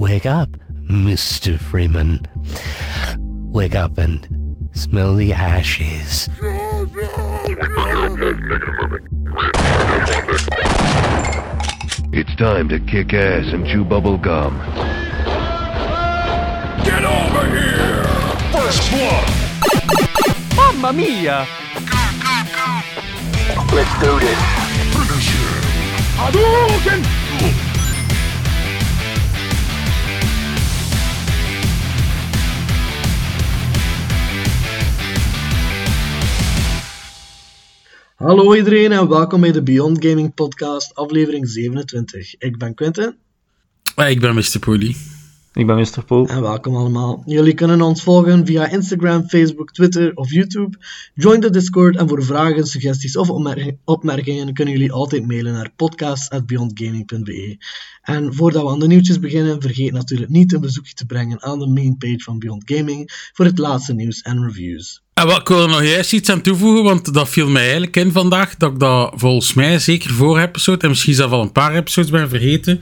Wake up, Mr. Freeman. Wake up and smell the ashes. It's time to kick ass and chew bubble gum. Get over here! First blood! Mamma mia! Let's do this. Hadouken! Hallo iedereen en welkom bij de Beyond Gaming Podcast, aflevering 27. Ik ben Quentin Ah, ik ben Mr. Pooley. Ik ben Mr. Poel. en welkom allemaal. Jullie kunnen ons volgen via Instagram, Facebook, Twitter of YouTube. Join de Discord en voor vragen, suggesties of opmer- opmerkingen kunnen jullie altijd mailen naar podcast.beyondgaming.be. En voordat we aan de nieuwtjes beginnen, vergeet natuurlijk niet een bezoekje te brengen aan de mainpage van Beyond Gaming voor het laatste nieuws en reviews. En wat, ik wil er nog juist iets aan toevoegen, want dat viel mij eigenlijk in vandaag, dat ik dat volgens mij zeker voor episode, en misschien zelf al een paar episodes ben vergeten,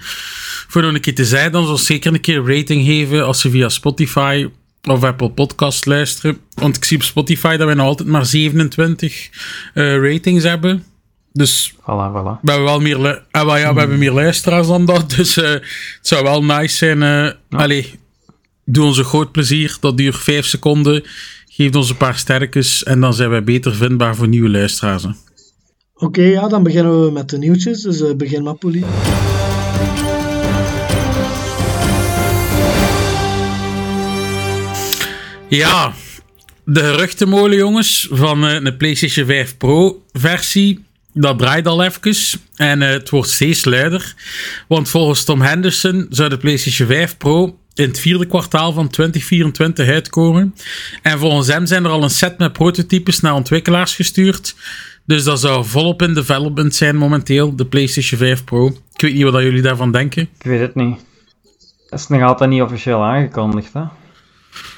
voor nog een keer te zeggen, dan zal zeker een keer een rating geven als ze via Spotify of Apple Podcast luisteren. Want ik zie op Spotify dat wij nog altijd maar 27 eh, ratings hebben. Dus Voilà, voilà. we hebben wel meer, lu- ah, ja, we hebben meer luisteraars dan dat. Dus eh, het zou wel nice zijn. eh Allee, doe ons een groot plezier. Dat duurt 5 seconden. Geef ons een paar sterkes. En dan zijn wij beter vindbaar voor nieuwe luisteraars. Oké, ja, dan beginnen we met de nieuwtjes. Dus eh, begin maar, Poelie. Ja, de geruchtenmolen, jongens, van eh, een PlayStation 5 Pro versie. Dat draait al even. En eh, het wordt steeds luider. Want volgens Tom Henderson zou de PlayStation 5 Pro in het vierde kwartaal van 2024 uitkomen. En volgens hem zijn er al een set met prototypes naar ontwikkelaars gestuurd. Dus dat zou volop in development zijn momenteel, de PlayStation 5 Pro. Ik weet niet wat jullie daarvan denken. Ik weet het niet. Dat is nog altijd niet officieel aangekondigd, hè?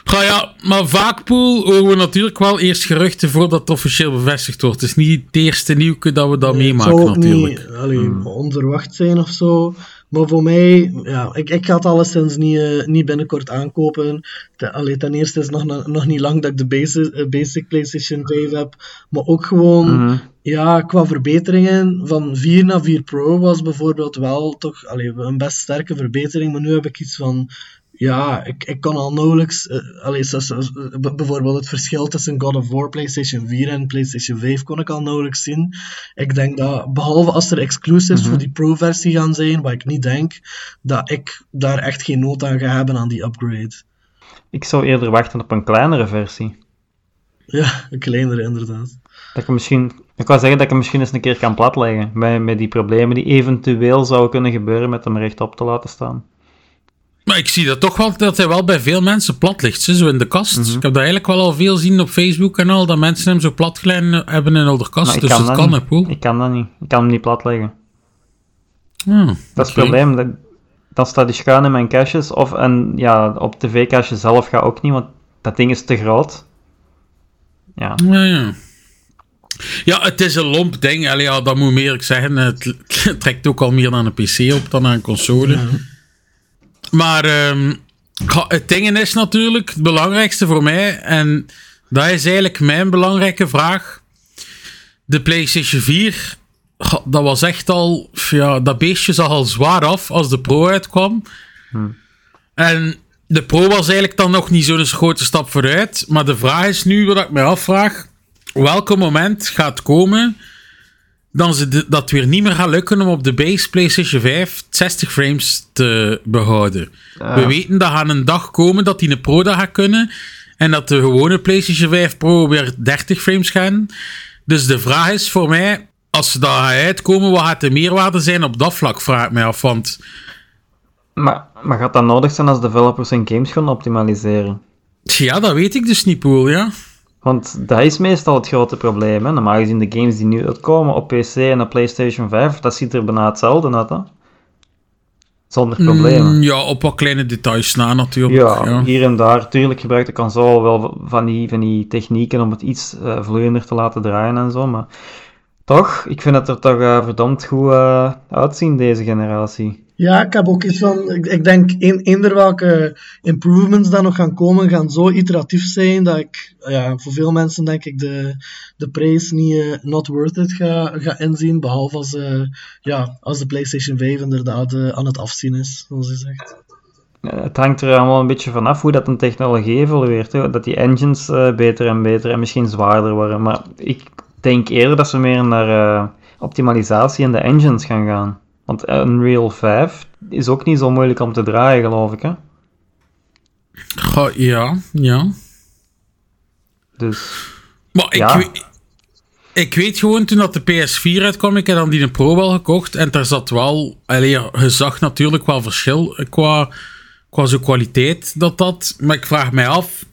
Ga ja, maar vaak, Poel, horen we natuurlijk wel eerst geruchten voordat het officieel bevestigd wordt. Het is niet het eerste nieuwke dat we dat meemaken, Het zou ook natuurlijk. niet allee, onverwacht zijn of zo. Maar voor mij, ja, ik, ik ga het alleszins niet, eh, niet binnenkort aankopen. Ten, allee, ten eerste is het nog, nog niet lang dat ik de basic, eh, basic PlayStation 5 heb. Maar ook gewoon, Mhm. ja, qua verbeteringen van 4 naar 4 Pro was bijvoorbeeld wel toch allee, een best sterke verbetering. Maar nu heb ik iets van, ja, ik, ik kan al nauwelijks, eh, allee, zo- zo- b- bijvoorbeeld het verschil tussen God of War, PlayStation 4 en PlayStation 5 kon ik al nauwelijks zien. Ik denk dat, behalve als er exclusives voor die Pro-versie gaan zijn, wat ik niet denk, dat ik daar echt geen nood aan ga hebben aan die upgrade. Ik zou eerder wachten op een kleinere versie. Ja, een kleinere inderdaad. Dat ik misschien... Ik wou zeggen dat ik hem misschien eens een keer kan platleggen. Met, met die problemen die eventueel zouden kunnen gebeuren met hem rechtop te laten staan. Maar ik zie dat toch wel, dat hij wel bij veel mensen plat ligt, zo in de kast. Mhm. Ik heb dat eigenlijk wel al veel zien op Facebook en al, dat mensen hem zo plat hebben in de kast. Maar dus dat dat kan, niet. hè, Poel. Ik kan dat niet. Ik kan hem niet platleggen. Ah, Dat is het probleem. Dat, dan staat die schuin in mijn caches. Of en, ja, op tv-cache zelf gaat ook niet, want dat ding is te groot. Ja. Ja, ja. Ja, het is een lomp ding. Allee, ja, dat moet meer ik zeggen. Het, het trekt ook al meer naar een PC op dan naar een console. Maar ehm, het ding is natuurlijk het belangrijkste voor mij. En dat is eigenlijk mijn belangrijke vraag. De PlayStation 4, ga, dat was echt al. Ja, dat beestje zag al zwaar af als de Pro uitkwam. En de Pro was eigenlijk dan nog niet zo'n grote stap vooruit. Maar de vraag is nu, wat ik me afvraag. Welke moment gaat komen dan ze de- dat weer niet meer gaat lukken om op de base PlayStation 5 60 frames te behouden. We weten dat gaat een dag komen dat die een Pro dat gaat kunnen. En dat de gewone PlayStation 5 Pro weer 30 frames gaan. Dus de vraag is voor mij, als ze dat gaat uitkomen, wat gaat de meerwaarde zijn op dat vlak, vraag ik mij af. Want Maar, maar gaat dat nodig zijn als developers hun games gaan optimaliseren? ja, dat weet ik dus niet, Poel, ja. Want dat is meestal het grote probleem. Hè? Normaal gezien de games die nu uitkomen op PC en op PlayStation 5, dat ziet er bijna hetzelfde uit. Hè? Zonder problemen. Mm, ja, op wat kleine details na natuurlijk. Ja, ja. hier en daar. Tuurlijk gebruikt de console wel van die, van die technieken om het iets eh vloeiender te laten draaien en zo. Maar Toch? Ik vind het er toch eh, verdomd goed eh, uitzien, deze generatie. Ja, ik heb ook iets van. Ik, ik denk een, eender welke improvements dan nog gaan komen, gaan zo iteratief zijn dat ik, ja, voor veel mensen denk ik de, de prijs niet eh, not worth it ga, ga inzien. Behalve als, eh, ja, als de PlayStation 5 inderdaad eh, aan het afzien is, zoals je zegt. Het hangt er allemaal een beetje vanaf hoe dat een technologie evolueert. Hè? Dat die engines beter en beter en misschien zwaarder worden. Maar ik denk eerder dat ze meer naar eh, optimalisatie in de engines gaan gaan. Want Unreal 5 is ook niet zo moeilijk om te draaien, geloof ik. Hè? Goh, ja, ja. Dus Maar ik, Ja. weet, ik weet gewoon, toen dat de PS4 uitkwam, ik heb dan die een Pro wel gekocht. En daar zat wel... Allee, je zag natuurlijk wel verschil qua, qua zo kwaliteit dat dat... Maar ik vraag mij af...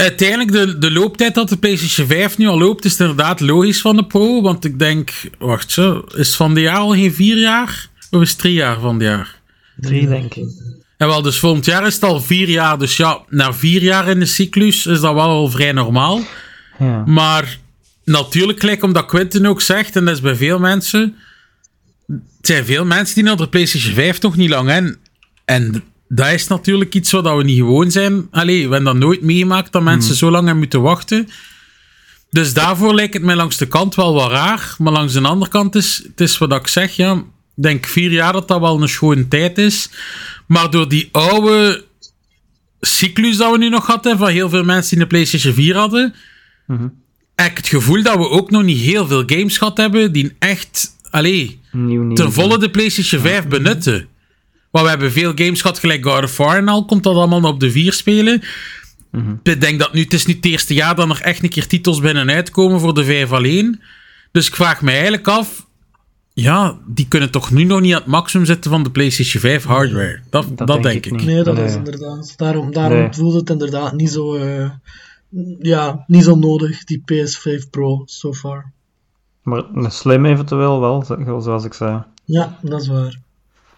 Uiteindelijk, de, de looptijd dat de PlayStation 5 nu al loopt, is inderdaad logisch van de Pro. Want ik denk... Wacht, zo, is het van de jaar al geen vier jaar? Of is het drie jaar van het jaar? drie, denk ik. En wel, dus volgend jaar is het al vier jaar. Dus ja, na vier jaar in de cyclus is dat wel al vrij normaal. Ja. Maar natuurlijk, gelijk omdat Quentin ook zegt, en dat is bij veel mensen. Het zijn veel mensen die naar de PlayStation 5 nog niet lang hebben. En dat is natuurlijk iets wat we niet gewoon zijn. Allee, we hebben dat nooit meegemaakt dat mensen zo lang hebben moeten wachten. Dus daarvoor lijkt het mij langs de kant wel wat raar. Maar langs de andere kant is het is wat ik zeg. Ja, ik denk vier jaar dat dat wel een schone tijd is. Maar door die oude cyclus dat we nu nog hadden, van heel veel mensen die een PlayStation 4 hadden, heb ik het gevoel dat we ook nog niet heel veel games gehad hebben die echt, allee, Nieuw, nieuw. ten volle de PlayStation 5 benutten. Maar we hebben veel games gehad, gelijk God of War en al, komt dat allemaal op de 4 spelen. Ik denk dat nu, het is nu het eerste jaar dat er echt een keer titels binnen uitkomen voor de 5 alleen. Dus ik vraag me eigenlijk af, ja, die kunnen toch nu nog niet aan het maximum zitten van de PlayStation 5 hardware. Dat, dat, denk denk, ik ik. niet. Nee, dat Nee. is inderdaad. Daarom, daarom Nee. voelde het inderdaad niet zo, eh, ja, niet zo nodig, die PS5 Pro, so far. Maar een slim eventueel wel, zo- zoals ik zei. Ja, dat is waar.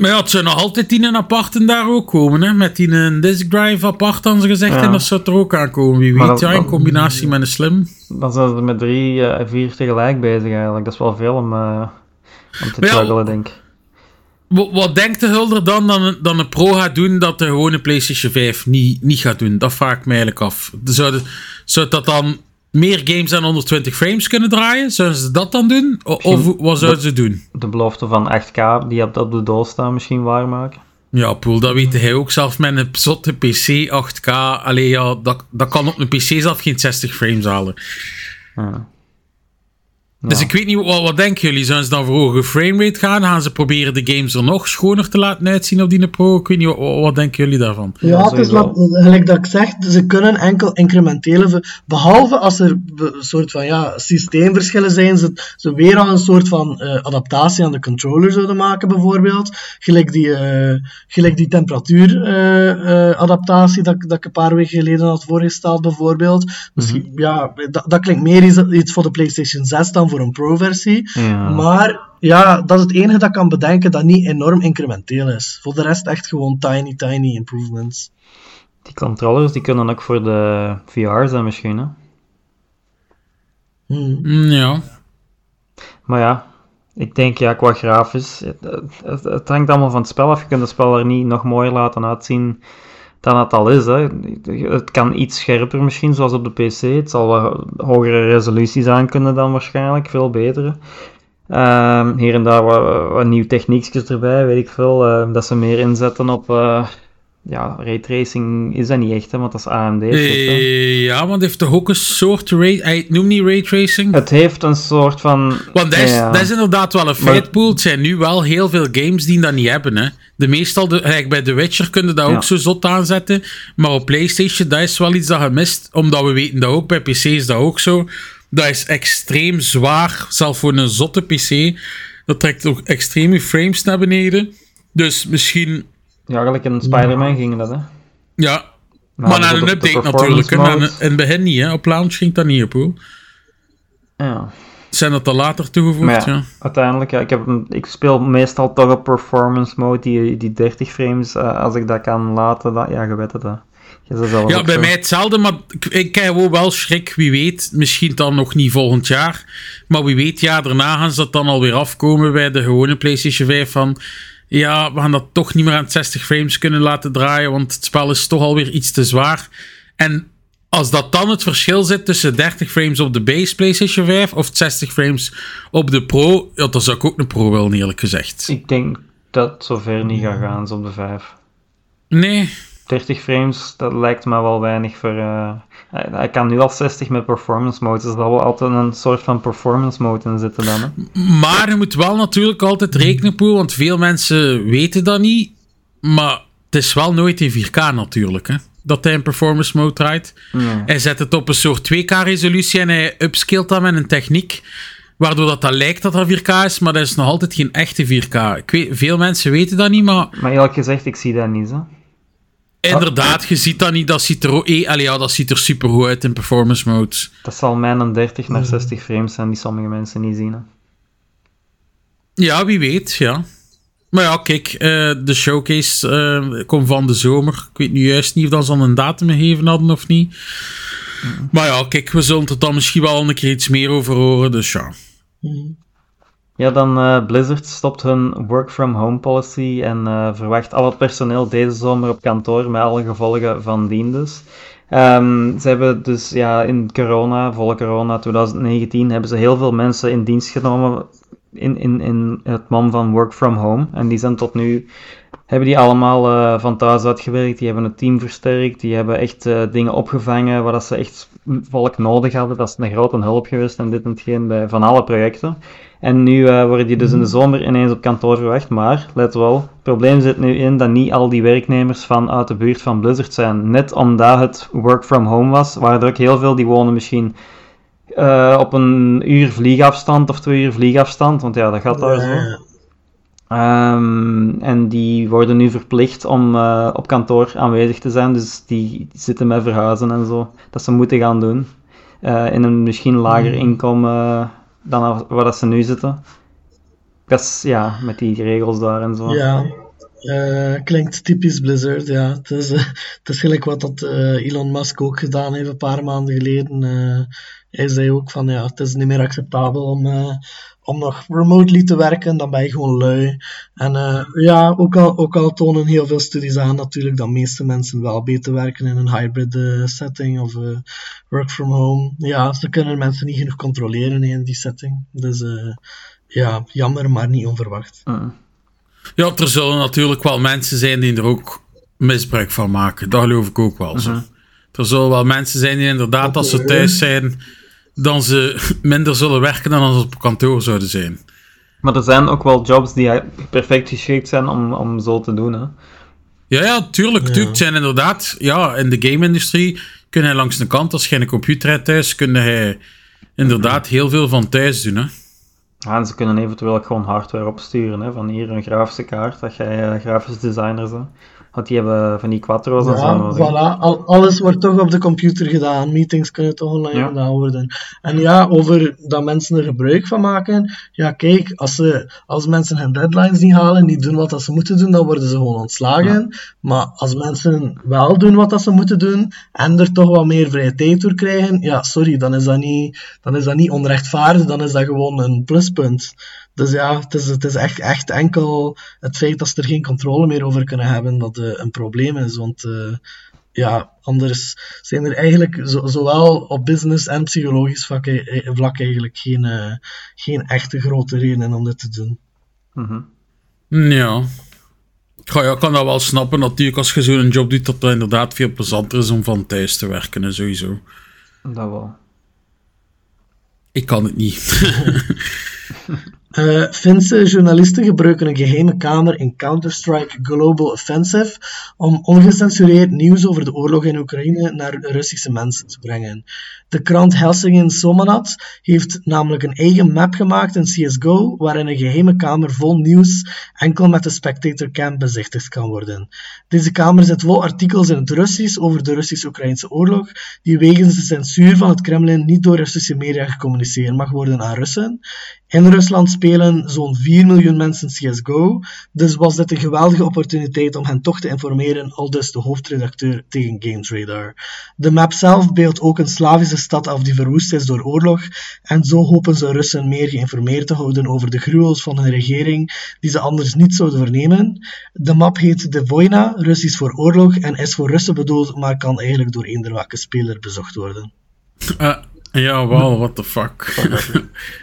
Maar ja, het zou nog altijd die een aparte daar ook komen, hè? Met die een disk drive apart, hadden ze gezegd, Ja. en dat zou er ook aankomen, wie weet, dat- ja, in dat- combinatie met een slim. Dan zijn ze met drie, eh, vier tegelijk bezig eigenlijk. Dat is wel veel om, eh, om te juggelen, denk ik. Wat, denkt de hulder dan dan een, dan een Pro gaat doen dat de gewone PlayStation 5 niet, niet gaat doen? Dat vraag ik me eigenlijk af. Zou, zou dat dan meer games dan 120 frames kunnen draaien? Zouden ze dat dan doen? O- of wat zouden ze doen? De belofte van 8K die op, op de doos staan misschien waarmaken. Ja, Poel, dat weet hij ook zelf met een zotte PC 8K. Allee, ja, dat, dat kan op een PC zelf geen 60 frames halen. Ja. Dus ik weet niet, wat, wat denken jullie? Zouden ze dan voor hoge framerate gaan? Gaan ze proberen de games er nog schoner te laten uitzien op die Pro? Ik weet niet, wat, wat denken jullie daarvan? Ja, het is wat, gelijk dat ik zeg, ze kunnen enkel incrementele, behalve als er een soort van ja, systeemverschillen zijn, ze, ze weer al een soort van eh, adaptatie aan de controller zouden maken bijvoorbeeld, gelijk die, eh gelijk die temperatuuradaptatie dat, ik- dat ik een paar weken geleden had voorgesteld bijvoorbeeld. Misschien, ja, dat, dat klinkt meer iets, iets voor de PlayStation 6 dan voor een Pro-versie. Ja. Maar ja, dat is het enige dat ik kan bedenken dat niet enorm incrementeel is. Voor de rest echt gewoon tiny, tiny improvements. Die controllers die kunnen ook voor de VR zijn misschien. Hè? Hmm. Mm, Ja. Maar ja, ik denk ja, qua grafisch, het, het, het hangt allemaal van het spel af. Je kunt het spel er niet nog mooier laten uitzien dan het al is. Hè. Het kan iets scherper misschien, zoals op de PC. Het zal wat hogere resoluties aan kunnen dan waarschijnlijk, veel betere. Ehm, hier en daar wat, nieuwe techniekjes erbij, weet ik veel. eh, dat ze meer inzetten op... eh, ja, raytracing is dat niet echt, hè, want dat is AMD. Eh, ja, maar het heeft toch ook een soort ray... Hij noemt niet raytracing. Het heeft een soort van... Want dat is, ja. dat is inderdaad wel een Maar- feit, Poel. Het zijn nu wel heel veel games die dat niet hebben. Hè. De meestal, de, eigenlijk bij The Witcher kun je dat Ja. ook zo zot aanzetten. Maar op PlayStation, dat is wel iets dat je mist. Omdat we weten dat ook, bij PC is dat ook zo. Dat is extreem zwaar, zelfs voor een zotte PC. Dat trekt ook extreme frames naar beneden. Dus misschien, Ja, gelijk in Spider-Man ging dat, hè. ja. Nou, maar na de- een de update natuurlijk. hè. Een- in het begin niet, hè. Op launch ging dat niet op, hoor. Ja. Zijn dat dan later toegevoegd, Maar ja, ja. uiteindelijk, ja, ik, heb, ik speel meestal toch op performance mode, die, die 30 frames, eh, als ik dat kan laten, dat, ja, je weet het, hè. Ja, ook bij zo- mij hetzelfde, maar ik, ik heb wel schrik. Wie weet, misschien dan nog niet volgend jaar. Maar wie weet, ja, daarna gaan ze dat dan alweer afkomen bij de gewone PlayStation 5. Van ja, we gaan dat toch niet meer aan 60 frames kunnen laten draaien, want het spel is toch alweer iets te zwaar. En als dat dan het verschil zit tussen 30 frames op de base PlayStation 5 of 60 frames op de Pro, ja, dan zou ik ook een Pro willen, eerlijk gezegd. Ik denk dat zover niet gaat gaan, op de 5. Nee, 30 frames, dat lijkt me wel weinig voor... eh, hij, hij kan nu al 60 met performance mode, dus zal wel altijd een soort van performance mode in zitten dan. Hè? Maar je moet wel natuurlijk altijd rekenen, Poel, want veel mensen weten dat niet. Maar het is wel nooit in 4K natuurlijk, hè, dat hij in performance mode draait. Nee. Hij zet het op een soort 2K-resolutie en hij upscalt dat met een techniek. Waardoor dat, dat lijkt dat dat 4K is, maar dat is nog altijd geen echte 4K. Ik weet, veel mensen weten dat niet, maar Maar eerlijk gezegd, ik zie dat niet, hè. Inderdaad, je ziet dat niet. Dat ziet er, eh, allee, ja, dat ziet er super goed uit in performance mode. Dat zal mijn 30 naar 60 frames zijn die sommige mensen niet zien. Hè. Ja, wie weet, ja. Maar ja, kijk, eh, de showcase eh, komt van de zomer. Ik weet nu juist niet of dat ze dan een datum gegeven hadden of niet. Maar ja, kijk, we zullen er dan misschien wel een keer iets meer over horen, dus ja. Ja, dan eh, Blizzard stopt hun work from home policy en eh, verwacht al het personeel deze zomer op kantoor met alle gevolgen van dien dus. Ehm, ze hebben dus ja, in corona, volle corona 2019, hebben ze heel veel mensen in dienst genomen in, in, in het mom van work from home. En die zijn tot nu, hebben die allemaal eh, van thuis uitgewerkt, die hebben het team versterkt, die hebben echt eh, dingen opgevangen waar dat ze echt volk nodig hadden. Dat is een grote hulp geweest en dit en hetgeen bij, van alle projecten. En nu eh, worden die dus in de zomer ineens op kantoor verwacht. Maar, let wel, het probleem zit nu in dat niet al die werknemers van uit de buurt van Blizzard zijn. Net omdat het work from home was, waren er ook heel veel die wonen misschien op een uur vliegafstand of twee uur vliegafstand. Want ja, dat gaat daar zo. Ehm, en die worden nu verplicht om eh, op kantoor aanwezig te zijn. Dus die zitten met verhuizen en zo. Dat ze moeten gaan doen. Eh, in een misschien lager inkomen dan waar dat ze nu zitten. Dat is ja, met die regels daar en zo. Ja, eh, klinkt typisch Blizzard. Ja. Het, is, het is gelijk wat dat, Elon Musk ook gedaan heeft een paar maanden geleden. Hij zei ook van ja, het is niet meer acceptabel om, om nog remotely te werken, dan ben je gewoon lui. En eh, ja, ook al, ook al tonen heel veel studies aan natuurlijk dat de meeste mensen wel beter werken in een hybrid eh, setting of eh, work from home. Ja, ze kunnen mensen niet genoeg controleren in die setting. Dus eh, ja, jammer, maar niet onverwacht. Mm. Ja, er zullen natuurlijk wel mensen zijn die er ook misbruik van maken. Dat geloof ik ook wel zo. Er zullen wel mensen zijn die inderdaad, als ze thuis zijn, dan ze minder zullen werken dan als ze op kantoor zouden zijn. Maar er zijn ook wel jobs die eh, perfect geschikt zijn om, om zo te doen. Hè. Ja, ja, tuurlijk. zijn inderdaad, ja, in de game-industrie kun je langs de kant, als je een computer hebt thuis, kun je inderdaad heel veel van thuis doen. Hè. Ja, en ze kunnen eventueel ook gewoon hardware opsturen. Hè, van hier een grafische kaart, dat jij uh, grafisch designer bent. Want die hebben van die quattro's en zo nodig. voilà. Al, alles wordt toch op de computer gedaan. Meetings kunnen toch online Ja. gedaan worden. En ja, over dat mensen er gebruik van maken. Ja, kijk, als, ze, als mensen hun deadlines niet halen, niet doen wat dat ze moeten doen, dan worden ze gewoon ontslagen. Maar als mensen wel doen wat dat ze moeten doen en er toch wat meer vrije tijd door krijgen, ja, sorry, dan is dat niet, dan is dat niet onrechtvaardig, dan is dat gewoon een pluspunt. Dus ja, het is, het is echt, echt enkel het feit dat ze er geen controle meer over kunnen hebben dat eh, een probleem is. Want eh, ja, anders zijn er eigenlijk zo, zowel op business en psychologisch vlak, eh, vlak eigenlijk geen, eh, geen echte grote redenen om dit te doen. Mhm. Ja. Ja, ja, ik kan dat wel snappen. Natuurlijk, als je zo'n job doet, dat het inderdaad veel plezanter is om van thuis te werken. En sowieso. Dat wel. Ik kan het niet. Eh, Finse journalisten gebruiken een geheime kamer in Counter-Strike Global Offensive om ongecensureerd nieuws over de oorlog in Oekraïne naar Russische mensen te brengen. De krant Helsingin Somanat heeft namelijk een eigen map gemaakt in CSGO, waarin een geheime kamer vol nieuws enkel met de Spectator Cam bezichtigd kan worden. Deze kamer zit vol artikels in het Russisch over de Russisch-Oekraïnse oorlog, die wegens de censuur van het Kremlin niet door Russische media gecommuniceerd mag worden aan Russen. In Rusland spelen zo'n 4 miljoen mensen CSGO, dus was dit een geweldige opportuniteit om hen toch te informeren, al dus de hoofdredacteur tegen Games Radar. De map zelf beeldt ook een Slavische stad af die verwoest is door oorlog, en zo hopen ze Russen meer geïnformeerd te houden over de gruwels van hun regering, die ze anders niet zouden vernemen. De map heet De Vojna, Russisch voor oorlog, en is voor Russen bedoeld, maar kan eigenlijk door eender welke speler bezocht worden. Eh, ja, wel, what the fuck.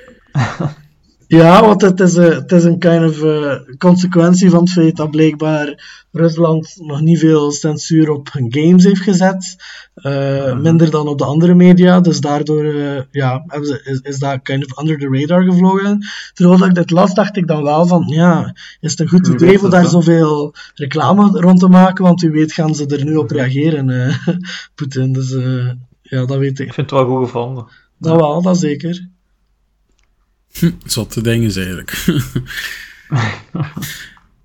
Ja, want het is, een- het is een kind of eh, consequentie van het feit dat blijkbaar Rusland nog niet veel censuur op hun games heeft gezet. Eh, Minder dan op de andere media. Dus daardoor eh, ja, is, is dat kind of under the radar gevlogen. Terwijl dat ik dit las, dacht ik dan wel van, ja, is het een goed idee om daar zoveel reclame rond te maken? Want wie weet gaan ze er nu op reageren, eh Poetin. Dus eh, ja, dat weet Ik ik. vind het wel goed gevonden. Dat wel, dat zeker. Zotte dingen eigenlijk.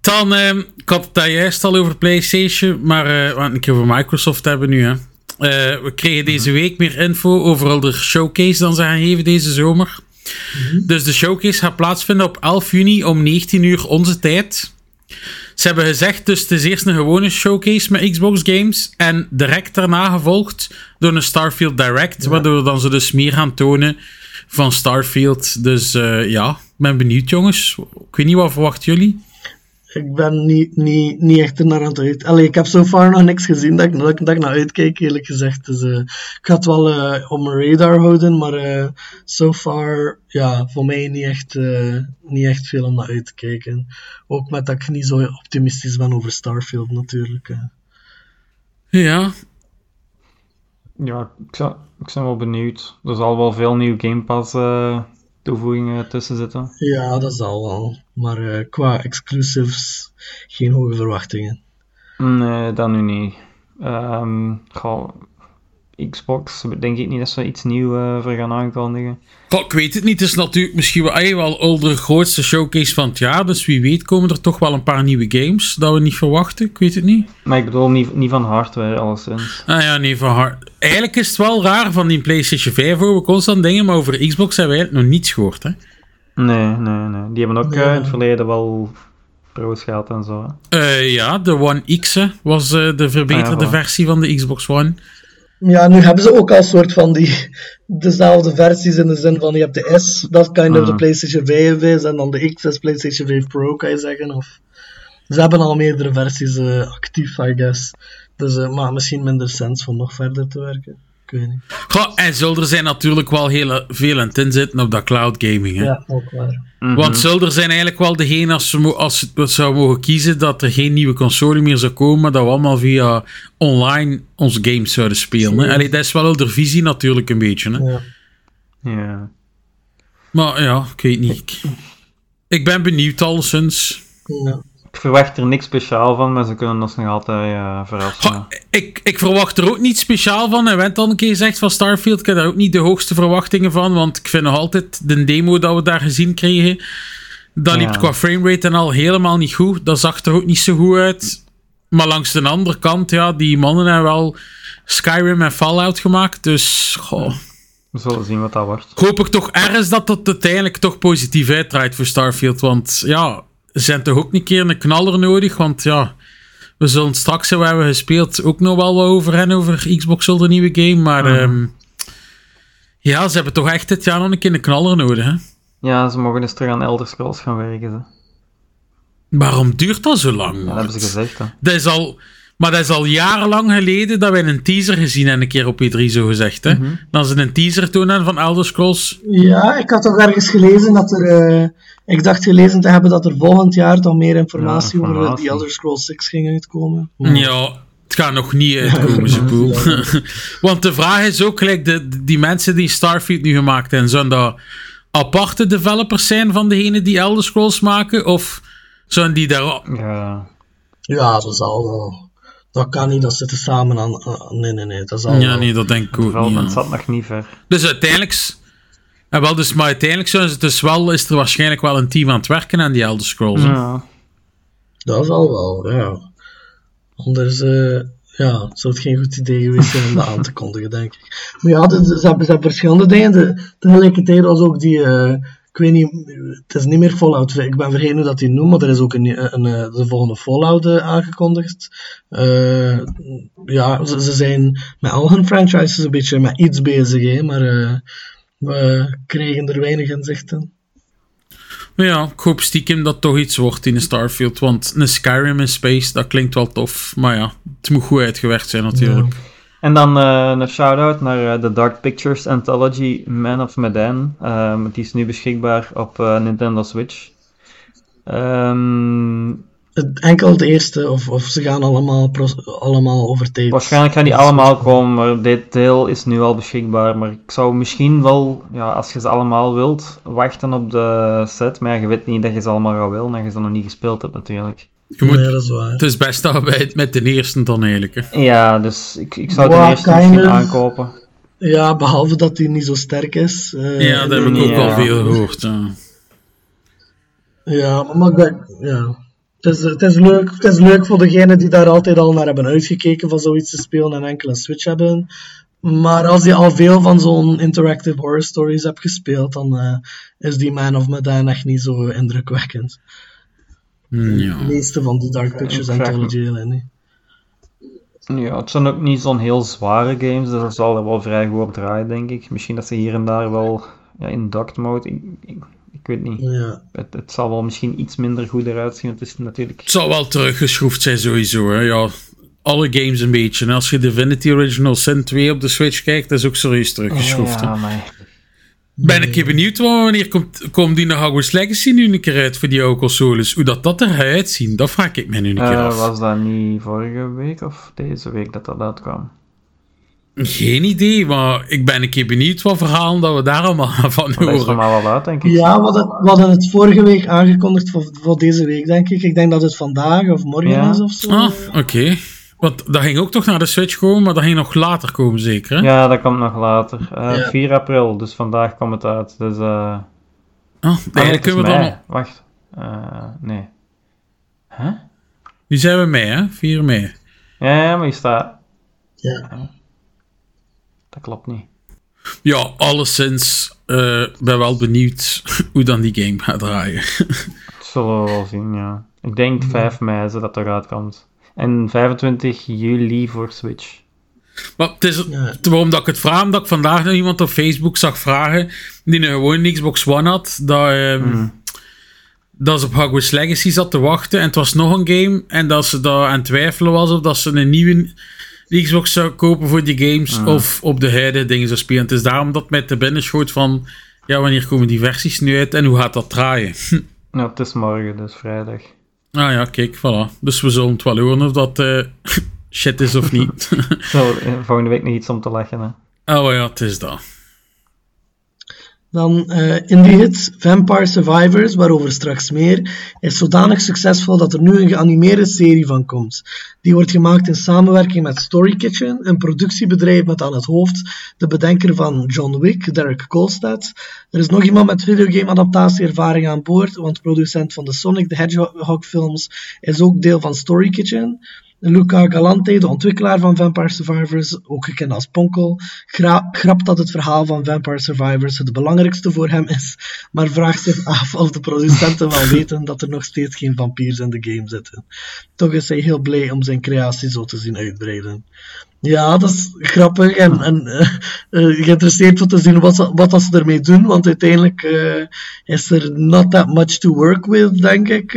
Dan, ehm, ik had het daar juist al over PlayStation, maar eh, we gaan het een keer over Microsoft hebben nu. Hè. Eh, we kregen deze week meer info over al de showcase dan ze gaan geven deze zomer. Dus de showcase gaat plaatsvinden op 11 juni om 19 uur onze tijd. Ze hebben gezegd, dus het is eerst een gewone showcase met Xbox games en direct daarna gevolgd door een Starfield Direct, waardoor dan ze dus meer gaan tonen van Starfield. Dus eh, ja, ik ben benieuwd jongens. Ik weet niet, wat verwachten jullie? Ik ben niet, niet, niet echt er naar aan het uit. Allee, ik heb zo far nog niks gezien dat ik, dat, ik- dat ik naar uitkijk, eerlijk gezegd. Dus eh, ik ga het wel eh, op mijn radar houden, maar so far, ja, voor mij niet echt, niet echt veel om naar uit te kijken. Ook met dat ik niet zo optimistisch ben over Starfield, natuurlijk. Ja, Ja, ik, zou, ik ben wel benieuwd. Er zal wel veel nieuwe Game Pass eh, toevoegingen tussen zitten. Ja, dat zal wel. Maar eh, qua exclusives, geen hoge verwachtingen. Nee, dat nu niet. Goh, Xbox, denk ik niet dat ze iets nieuws eh, voor gaan aankondigen. Ik weet het niet. Het is natuurlijk misschien wel, al de grootste showcase van het jaar. Dus wie weet komen er toch wel een paar nieuwe games dat we niet verwachten. Ik weet het niet. Maar ik bedoel niet, niet van hardware, alleszins. Ah ja, nee, van hard. Eigenlijk is het wel raar van die PlayStation 5 over constant dingen, maar over Xbox hebben we eigenlijk nog niets gehoord. Hè? Nee, nee, nee. Die hebben ook eh, in het verleden wel pro's gehad en zo. hè. Eh, ja, de One X was eh, de verbeterde Ah, ja, versie van de Xbox One. Ja, nu hebben ze ook al soort van die dezelfde versies in de zin van je hebt de S, dat kind of de PlayStation 5 is, en dan de X is PlayStation 5 Pro, kan je zeggen. Of ze hebben al meerdere versies eh, actief, I guess. Dus het maakt misschien minder sens om nog verder te werken. Ik weet niet. Goh, en Zulder zijn natuurlijk wel heel veel aan het inzitten op dat cloud gaming. Hè? Ja, ook waar. Mhm. Want Zulder zijn eigenlijk wel degene, als ze, als ze het zou mogen kiezen, dat er geen nieuwe console meer zou komen, maar dat we allemaal via online onze games zouden spelen. Hè? Allee, dat is wel de visie natuurlijk een beetje. Hè? Ja. Ja. Maar ja, ik weet niet. Ik, ik ben benieuwd alleszins. Ja. Ik verwacht er niks speciaal van, maar ze kunnen ons nog altijd eh, verrassen. Ik, ik verwacht er ook niet speciaal van. En Went al een keer gezegd van Starfield. Ik heb daar ook niet de hoogste verwachtingen van. Want ik vind nog altijd de demo dat we daar gezien kregen. Dat liep Ja. qua framerate en al helemaal niet goed. Dat zag er ook niet zo goed uit. Maar langs de andere kant, ja, die mannen hebben wel Skyrim en Fallout gemaakt. Dus goh, We zullen zien wat dat wordt. hoop ik toch ergens dat dat uiteindelijk toch positief uitdraait voor Starfield. Want ja, zijn toch ook een keer een knaller nodig. Want ja, we zullen straks, we hebben gespeeld, ook nog wel wat over hen, over Xbox Zul, de nieuwe game. Maar ehm, ja, ze hebben toch echt dit jaar nog een keer een knaller nodig. Hè? Ja, ze mogen dus terug aan Elder Scrolls gaan werken. Ze. Waarom duurt dat zo lang? Ja, dat hebben ze gezegd. Hè. Dat is al, maar dat is al jarenlang geleden dat wij een teaser gezien hebben, een keer op E3 zo gezegd. Hè? Dan ze een teaser tonen van Elder Scrolls. ja, ik had toch ergens gelezen dat er... eh, ik dacht gelezen te hebben dat er volgend jaar toch meer informatie, Ja, over die Elder Scrolls 6 ging uitkomen. Ja, het gaat nog niet uitkomen, ze boel. Want de vraag is ook, gelijk de, die mensen die Starfield nu gemaakt hebben, zullen dat aparte developers zijn van degene die Elder Scrolls maken? Of zullen die daar... Ja. Ja, dat zal wel. Dat kan niet, dat zitten samen aan. nee, nee, nee, dat zal Ja, wel. nee, dat denk ik ook niet. ja. zat nog niet ver. Dus uiteindelijk... En wel, dus, maar uiteindelijk zullen ze dus wel, is er waarschijnlijk wel een team aan het werken aan die Elder Scrolls. Ja. Dat zal wel, ja. Anders eh, ja, zou het geen goed idee geweest zijn om dat aan te kondigen, denk ik. Maar ja, ze, hebben, ze hebben verschillende dingen. De, tegelijkertijd was ook die, eh, ik weet niet, het is niet meer Fallout. Ik ben vergeten hoe dat die noemt, maar er is ook een, een, een de volgende Fallout eh, aangekondigd. Uh, ja, ze, ze, zijn met al hun franchises een beetje met iets bezig, hè, maar uh, we kregen er weinig inzichten. Maar ja, ik hoop stiekem dat toch iets wordt in een Starfield. Want een Skyrim in space, dat klinkt wel tof. Maar ja, het moet goed uitgewerkt zijn natuurlijk. Ja. En dan uh, een shout-out naar de Dark Pictures Anthology Man of Medan. Um, die is nu beschikbaar op uh, Nintendo Switch. Um, Enkel de eerste, of, of ze gaan allemaal, allemaal over tijd. Waarschijnlijk gaan die allemaal komen, maar dit deel is nu al beschikbaar. Maar ik zou misschien wel, ja, als je ze allemaal wilt, wachten op de set. Maar ja, je weet niet dat je ze allemaal gaat willen, en je ze nog niet gespeeld hebt natuurlijk. Je moet, ja, dat is waar. Het is best dat bij met de eerste dan eigenlijk. Hè. Ja, dus ik, ik zou de eerste misschien aankopen. Ja, behalve dat hij niet zo sterk is. Uh, ja, dat heb ik ook ja. al veel gehoord. Ja, ja maar ik ja. Het is, het, is leuk, het is leuk voor degenen die daar altijd al naar hebben uitgekeken van zoiets te spelen en enkel een Switch hebben. Maar als je al veel van zo'n interactive horror stories hebt gespeeld, dan uh, is die Man of Medan echt niet zo indrukwekkend. Ja. De meeste van die Dark Pictures Anthology alleen. Ja, het zijn ook niet zo'n heel zware games, dus dat zal er wel vrij goed op draaien, denk ik. Misschien dat ze hier en daar wel ja, in docked mode, ik, ik, ik weet niet. Ja. Het, het zal wel misschien iets minder goed eruit zien, het is natuurlijk... Het zal wel teruggeschroefd zijn sowieso, hè. ja. Alle games een beetje. En als je Divinity Original Sin 2 op de Switch kijkt, dat is ook serieus teruggeschroefd. Ja, maar... Ben ik keer benieuwd wanneer komt, komt die nog Hogwarts Legacy nu een keer uit voor die oude consoles? Hoe dat, dat eruit zien, dat vraag ik me nu een keer Uh, af. was dat niet vorige week of deze week dat dat uitkwam? Geen idee, maar ik ben een keer benieuwd wat verhalen dat we daar allemaal van Maar dat is er horen. maar wel uit, denk ik. Ja, we hadden, we hadden het vorige week aangekondigd voor, voor deze week, denk ik. Ik denk dat het vandaag of morgen Ja. is of zo. Ah, oké. Want dat ging ook toch naar de Switch komen, maar dat ging nog later komen zeker, hè? Ja, dat komt nog later. Eh, Ja. 4 april, dus vandaag komt het uit. Dus, eh ah, nee, is kunnen we dan... Wacht. Eh, nee. Huh? Nu zijn we mee, hè? 4 mei. Ja, ja, maar hier staat... Ja. Dat klopt niet. Ja, alleszins eh ben wel benieuwd hoe dan die game gaat draaien. Dat zullen we wel zien, ja. Ik denk 5 mei zo dat eruit komt. En 25 juli voor Switch. Maar het is, waarom dat ik het vraag, omdat ik vandaag nog iemand op Facebook zag vragen die nou gewoon een Xbox One had, dat, ehm, dat ze op Hogwarts Legacy zat te wachten en het was nog een game en dat ze daar aan het twijfelen was of dat ze een nieuwe Xbox zou kopen voor die games of op de huidige dingen zou spelen. Het is daarom dat mij te binnen schoot van ja, wanneer komen die versies nu uit en hoe gaat dat draaien? Ja, het is morgen, dus vrijdag. Ah ja, kijk, voilà. Dus we zullen het wel horen of dat eh, shit is of niet. Zo, eh, volgende week nog iets om te lachen, hè. oh ja, het is dat. Dan eh indie hit Vampire Survivors, waarover straks meer, is zodanig succesvol dat er nu een geanimeerde serie van komt. Die wordt gemaakt in samenwerking met Story Kitchen, een productiebedrijf met aan het hoofd de bedenker van John Wick, Derek Kolstad. Er is nog iemand met videogame-adaptatieervaring aan boord, want producent van de Sonic the Hedgehog films is ook deel van Story Kitchen. Luca Galante, de ontwikkelaar van Vampire Survivors, ook gekend als Ponkel, gra- grapt dat het verhaal van Vampire Survivors het belangrijkste voor hem is, maar vraagt zich af of de producenten wel weten dat er nog steeds geen vampiers in de game zitten. Toch is hij heel blij om zijn creatie zo te zien uitbreiden. Ja, dat is grappig en, en eh, eh, geïnteresseerd om te zien wat, ze- wat dat ze ermee doen, want uiteindelijk eh, is er not that much to work with, denk ik,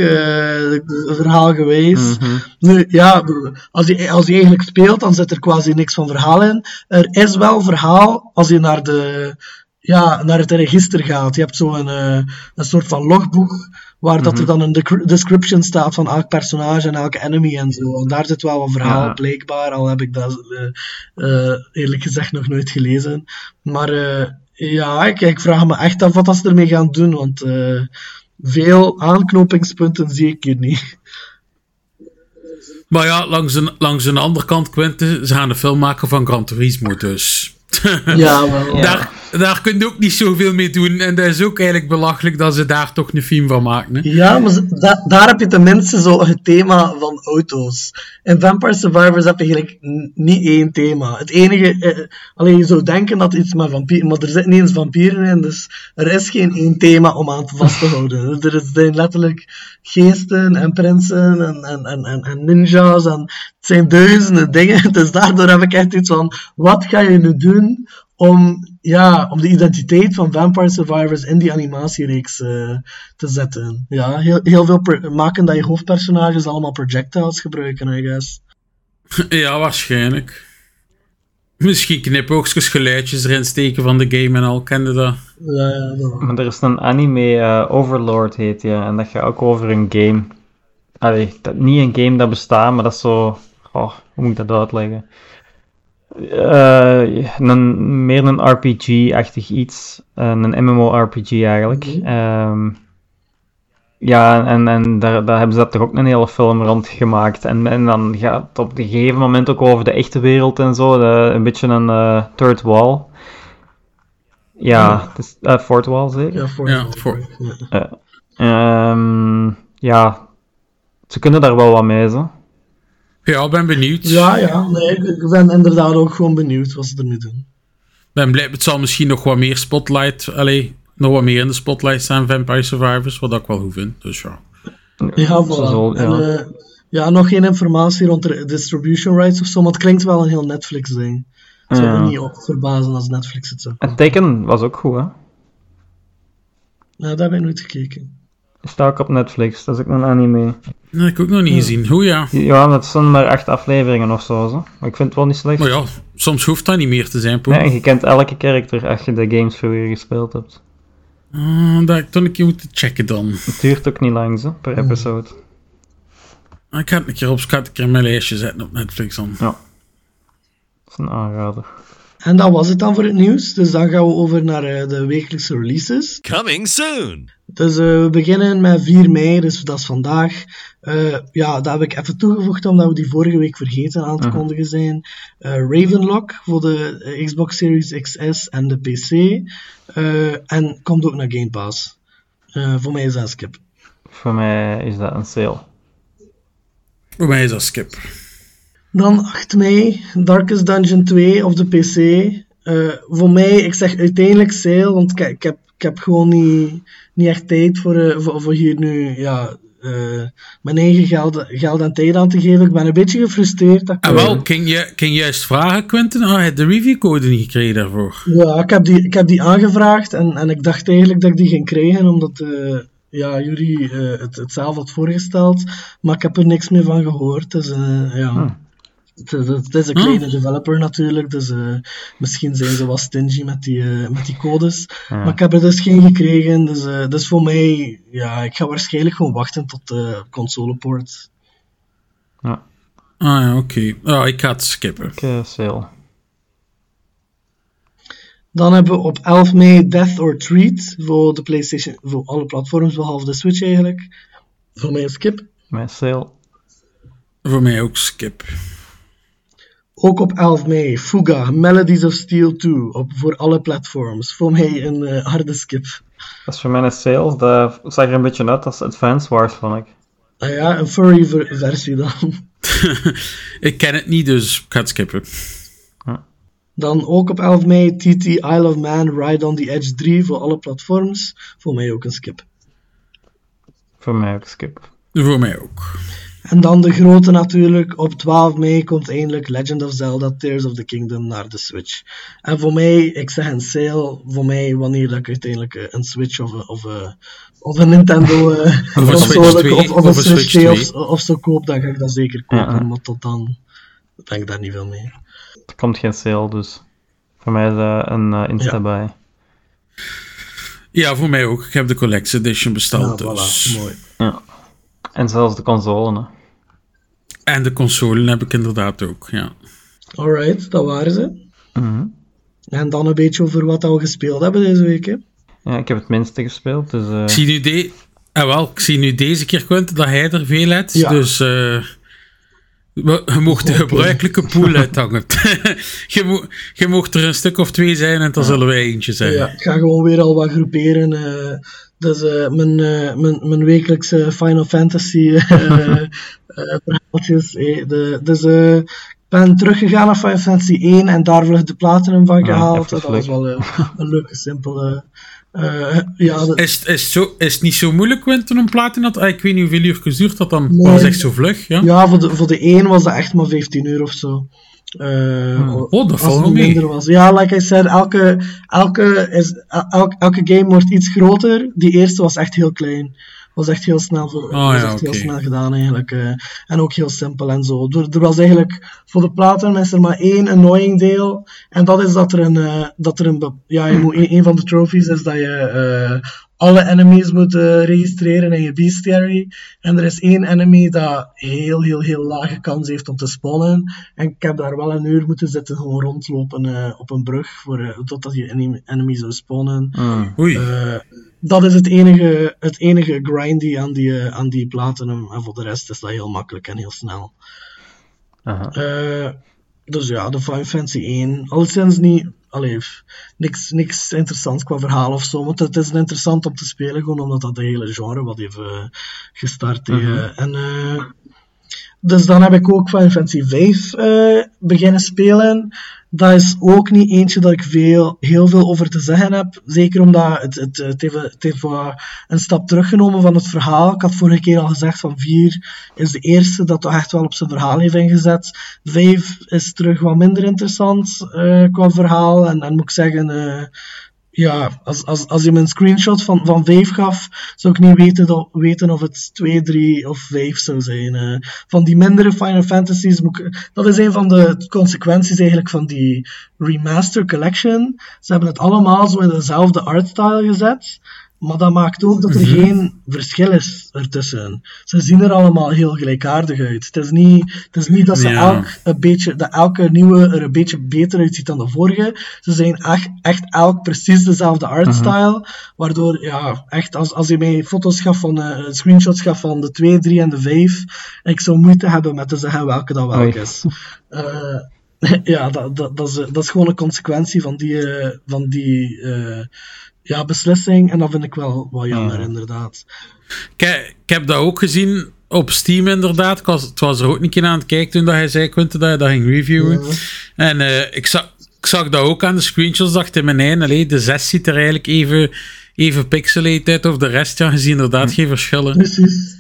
verhaal geweest. Nu, ja, als je, als je eigenlijk speelt, dan zit er quasi niks van verhaal in. Er is wel verhaal als je naar, de, ja, naar het register gaat. Je hebt zo'n eh, een soort van logboek, waar dat er dan een description staat van elk personage en elke enemy en zo. En daar zit wel een verhaal, Ja. blijkbaar, al heb ik dat eh, eh, eerlijk gezegd nog nooit gelezen. Maar eh, ja, ik, ik vraag me echt af wat ze ermee gaan doen, want veel aanknopingspunten zie ik hier niet. Maar ja, langs een, langs een andere kant, Quentin, ze gaan een film maken van Gran Turismo, dus... Ja, wel. Ja. Daar, daar kun je ook niet zoveel mee doen. En dat is ook eigenlijk belachelijk dat ze daar toch een film van maken. Hè? Ja, maar daar heb je tenminste zo het thema van auto's. In Vampire Survivors heb je eigenlijk niet één thema. Het enige, eh, alleen je zou denken dat iets met vampieren, maar er zitten niet eens vampieren in, dus er is geen één thema om aan vast te houden. Er zijn letterlijk geesten en prinsen en, en, en, en, en ninja's en het zijn duizenden dingen. Dus daardoor heb ik echt iets van, wat ga je nu doen om, ja, om de identiteit van Vampire Survivors in die animatiereeks eh, te zetten. Ja, heel, heel veel maken dat je hoofdpersonages allemaal projectiles gebruiken, I guess. Ja, waarschijnlijk. Misschien knipoogjes, geluidjes erin steken van de game en al. Kende dat? Ja, ja, dat- Maar er is een anime, eh, Overlord heet die, en dat gaat ook over een game. Allee, dat, niet een game dat bestaat, maar dat is zo... Oh, hoe moet ik dat uitleggen? Eh, een, meer een RPG-achtig iets. Eh, een MMORPG eigenlijk. Ehm, ja, en, en daar, daar hebben ze dat toch ook een hele film rond gemaakt. En, en dan gaat het op een gegeven moment ook over de echte wereld en zo. de- een beetje een eh, third wall. Ja, het is, fourth wall zeker? ja, voor- ja. Ehm, ja, ze kunnen daar wel wat mee, zo. Ja, ik ben benieuwd. ja, ja, nee, ik, ben inderdaad ook gewoon benieuwd wat ze ermee doen. ben blij, het zal misschien nog wat meer spotlight, allee, nog wat meer in de spotlight staan, Vampire Survivors, wat ik wel goed vind. Dus ja. Ja, voilà. En, ja. eh, ja, nog geen informatie rond de distribution rights of zo, maar het klinkt wel een heel Netflix-ding. Het zou Ja. me niet op verbazen als Netflix het zou En Tekken was ook goed, hè? Nou, daar heb ik nooit gekeken. Staat ook op Netflix, dat is ook een anime. Dat heb ik ook nog niet gezien. Hoe ja. Ja, dat zijn maar acht afleveringen of zo, zo. Maar ik vind het wel niet slecht. Maar ja, soms hoeft dat niet meer te zijn, Poep. Nee, je kent elke karakter als je de games voor je gespeeld hebt. Ah, dat ik toch een keer moeten checken dan. Het duurt ook niet lang, zo, per episode. Ah, Ik ga het een keer op, ik ga het een keer in mijn lijstje zetten op Netflix dan. Dat is een aanrader. En dat was het dan voor het nieuws. Dus dan gaan we over naar eh, de wekelijkse releases. Coming soon. Dus eh, we beginnen met 4 mei, dus dat is vandaag. Eh, ja, dat heb ik even toegevoegd omdat we die vorige week vergeten aan te kondigen zijn. Eh, Ravenlock voor de Xbox Series XS en de PC. Eh, en komt ook naar Game Pass. Eh, voor mij is dat een skip. Voor mij is dat een sale. Voor mij is dat skip. Dan 8 mei, Darkest Dungeon 2 op de PC. Eh, voor mij, ik zeg uiteindelijk sale, want ik, ik, heb, ik heb gewoon niet, niet echt tijd voor, eh, voor, voor hier nu ja, eh, mijn eigen geld, geld en tijd aan te geven. Ik ben een beetje gefrustreerd. En wel, kan je, kan je juist vragen, Quentin? Ah, je hebt de reviewcode niet gekregen daarvoor. Ja, ik heb die, ik heb die aangevraagd en, en ik dacht eigenlijk dat ik die ging krijgen, omdat eh, ja, jullie eh, het, het zelf had voorgesteld. Maar ik heb er niks meer van gehoord. Dus eh, ja. Het, het- het is een kleine developer natuurlijk, dus eh, misschien zijn ze wat stingy met die, eh, met die codes. Maar ik heb er dus geen gekregen, dus, eh, dus voor mij, ja, ik ga waarschijnlijk gewoon wachten tot de consoleport. Ah ja, oké. Ah, ik ga het skippen. Sale. Dan hebben we op 11 mei Death or Treat voor de PlayStation, voor alle platforms behalve de Switch eigenlijk. Voor mij een skip. Mijn sale. Voor mij ook skip. Ook op 11 mei Fuga Melodies of Steel 2 op, voor alle platforms. Voor mij een eh, harde skip. Dat is voor mij een sale. Dat zag er een beetje uit als Advance Wars, vond ik. Ah ja, een furry ver- versie dan. ik ken het niet, dus ik ga het skippen. Dan ook op 11 mei TT Isle of Man Ride on the Edge 3 voor alle platforms. Voor mij ook een skip. Voor mij ook skip. Voor mij ook. En dan de grote natuurlijk. Op 12 mei komt eindelijk Legend of Zelda Tears of the Kingdom naar de Switch. En voor mij, ik zeg een sale, voor mij wanneer dat ik uiteindelijk eh, een Switch of, een- of, eh, of een Nintendo eh, Of een Switch console 2, of, of of een Switch Switch 2 of, 2. of zo koop, dan ga ik dat zeker kopen. Ja. Maar tot dan denk ik daar niet veel mee. Er komt geen sale, dus voor mij is dat een eh, Insta Ja. bij. Ja, voor mij ook. Ik heb de Collector Edition besteld, Ja, dus... voilà, mooi. Ja. En zelfs de console, hè. En de console heb ik inderdaad ook, ja. Alright, dat waren ze. Mhm. En dan een beetje over wat we gespeeld hebben deze week. Hè. Ja, ik heb het minste gespeeld, dus... eh, Ik zie nu, de... ah, wel, ik zie nu deze keer, Quentin, dat hij er veel heeft. Ja. Dus eh, We- Je mocht de gebruikelijke pool uithangen. je, mo je mocht er een stuk of twee zijn en dan zullen wij eentje zijn. Ja, ik ga gewoon weer al wat groeperen. eh, dus eh, mijn, eh, mijn, mijn wekelijkse Final Fantasy eh, eh, verhaaltjes. eh, de, dus eh, ik ben teruggegaan naar Final Fantasy 1 en daar vlug de platinum van gehaald. even dat was wel een leuke, simpele... eh, ja, dat- Is, is, het zo, is het niet zo moeilijk, Quentin, om platina te... Ah, ik weet niet hoeveel uur geduurd dat dan. Nee. was echt zo vlug, ja? Ja, voor de, voor de 1 was dat echt maar 15 uur of zo. Eh, Oh, dat als valt het wel mee. minder was. Ja, like I said, elke, elke, is, elke, elke game wordt iets groter. Die eerste was echt heel klein. Was echt heel snel, voor, Oh, was ja, echt heel snel gedaan eigenlijk. eh. en ook heel simpel en zo. Er, er was eigenlijk, voor de platen is er maar één annoying deel. En dat is dat er een, eh, dat er een, ja, je moet, een, een van de trophies is dat je eh, alle enemies moet registreren in je bestiary. En er is één enemy dat heel, heel, heel lage kans heeft om te spawnen. En ik heb daar wel een uur moeten zitten, gewoon rondlopen op een brug, voor, totdat je enemy, enemy zou spawnen. Mm. Oei. Dat is het enige, het enige grindy aan die, eh, aan die platinum. En voor de rest is dat heel makkelijk en heel snel. Aha. Eh, dus ja, de Final Fantasy 1. Alleszins niet, allee, niks, niks interessants qua verhaal of zo. Want het is interessant om te spelen, gewoon omdat dat de hele genre wat heeft eh, gestart. eh. En, eh, dus dan heb ik ook Final Fantasy 5 eh, beginnen spelen. Dat is ook niet eentje dat ik veel, heel veel over te zeggen heb. Zeker omdat het, het, het, heeft, het heeft een stap teruggenomen van het verhaal. Ik had vorige keer al gezegd van 4 is de eerste dat toch echt wel op zijn verhaal heeft ingezet. 5 is terug wat minder interessant eh, qua verhaal. En dan moet ik zeggen, eh, ja, als, als, als je me een screenshot van, van 5 gaf, zou ik niet weten, dat, weten of het 2, 3 of 5 zou zijn. eh. van die mindere Final Fantasies, ik, dat is een van de consequenties eigenlijk van die Remaster Collection. Ze hebben het allemaal zo in dezelfde artstyle gezet. Maar dat maakt ook dat er geen verschil is ertussen. Ze zien er allemaal heel gelijkaardig uit. Het is niet, het is niet dat, ze Ja. elk een beetje, dat elke nieuwe er een beetje beter uitziet dan de vorige. Ze zijn echt, echt elk precies dezelfde artstyle. Waardoor, ja, echt, als, als je mij foto's gaf van, eh, screenshots gaf van de 2, 3 en de 5, ik zou moeite hebben met te zeggen welke dat welke Oei. is. Eh, ja, dat, dat, dat, is, dat is gewoon een consequentie van die, eh, van die ja, beslissing. En dat vind ik wel, wel jammer, Ja. inderdaad. Ik, he- ik heb dat ook gezien op Steam inderdaad. Ik was, het was er ook een keer aan het kijken toen dat hij zei, Quentin, dat hij dat ging reviewen. En eh, ik, zag, ik zag dat ook aan de screenshots, dacht in mijn eigen, allee, de 6 ziet er eigenlijk even, even pixelated uit, of de rest, ja, je ziet inderdaad geen verschillen. Precies.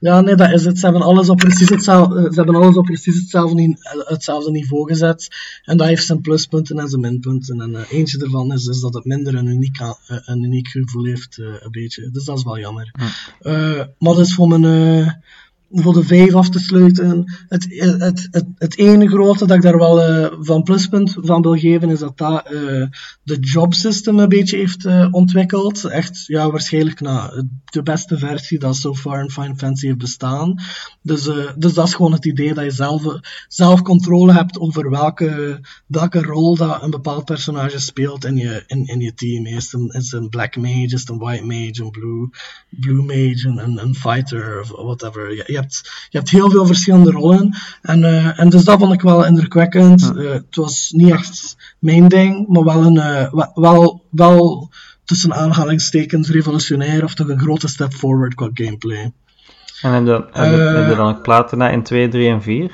Ja, nee, dat is het. Ze hebben alles op precies hetzelfde, ze hebben alles op precies hetzelfde, ni- hetzelfde niveau gezet. En dat heeft zijn pluspunten en zijn minpunten. En eh, eentje ervan is, is dat het minder een uniek, eh, een uniek gevoel heeft, eh, een beetje. Dus dat is wel jammer. Eh, maar dus voor mijn... voor de vijf af te sluiten. Het, het, het, het ene grote dat ik daar wel eh, van pluspunt van wil geven, is dat dat eh, de job system een beetje heeft eh, ontwikkeld. Echt, ja, waarschijnlijk na de beste versie dat so far in Final Fantasy heeft bestaan. Dus, dus dat is gewoon het idee dat je zelf, zelf controle hebt over welke, welke rol dat een bepaald personage speelt in je, in, in je team. Is het, een, is een black mage, is het een white mage, een blue, blue mage, een, een, fighter of whatever. Je, hebt, je hebt heel veel verschillende rollen. En, eh, en dus dat vond ik wel indrukwekkend. Eh, het was niet echt mijn ding, maar wel, een, eh, wel- wel, wel tussen aanhalingstekens revolutionair of toch een grote step forward qua gameplay. En heb je, dan ook platina in 2, 3 en 4?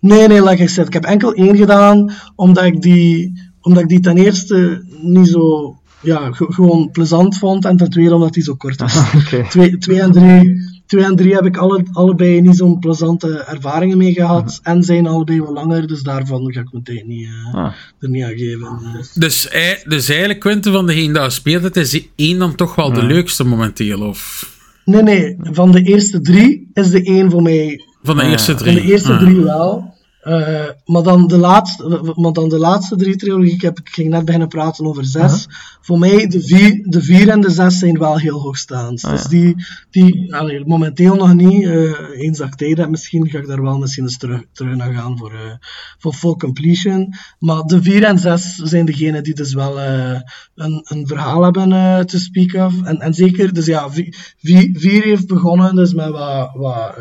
Nee, nee, like I said, ik heb enkel één gedaan, omdat ik die, omdat ik die ten eerste niet zo, ja, ge- gewoon plezant vond, en ten tweede omdat die zo kort was. Oké. Twee, twee en drie, twee en drie heb ik alle, allebei niet zo'n plezante ervaringen mee gehad, en zijn allebei wat langer, dus daarvan ga ik tijd niet, eh, Ah. er niet aan geven. Dus, dus eigenlijk, Quentin, van degene dat speelt, het is die één dan toch wel de leukste momenteel, of... Nee, nee, van de eerste drie is de één voor mij Van de Ah, eerste Van drie. de eerste Ah. drie wel. Eh, maar, dan de laatste, maar dan de laatste drie trilogieën, ik, heb, ik ging net beginnen praten over zes. Voor mij, de vier, de vier en de zes zijn wel heel hoogstaand. Ah, dus ja. die, die allee, momenteel nog niet. eh, eens dat ik tijd heb, misschien ga ik daar wel misschien eens terug, terug naar gaan voor, eh, voor full completion. Maar de vier en zes zijn degenen die dus wel een, een verhaal hebben te speak of. En, en zeker, dus ja, vi- vi- vier heeft begonnen dus met wat, wat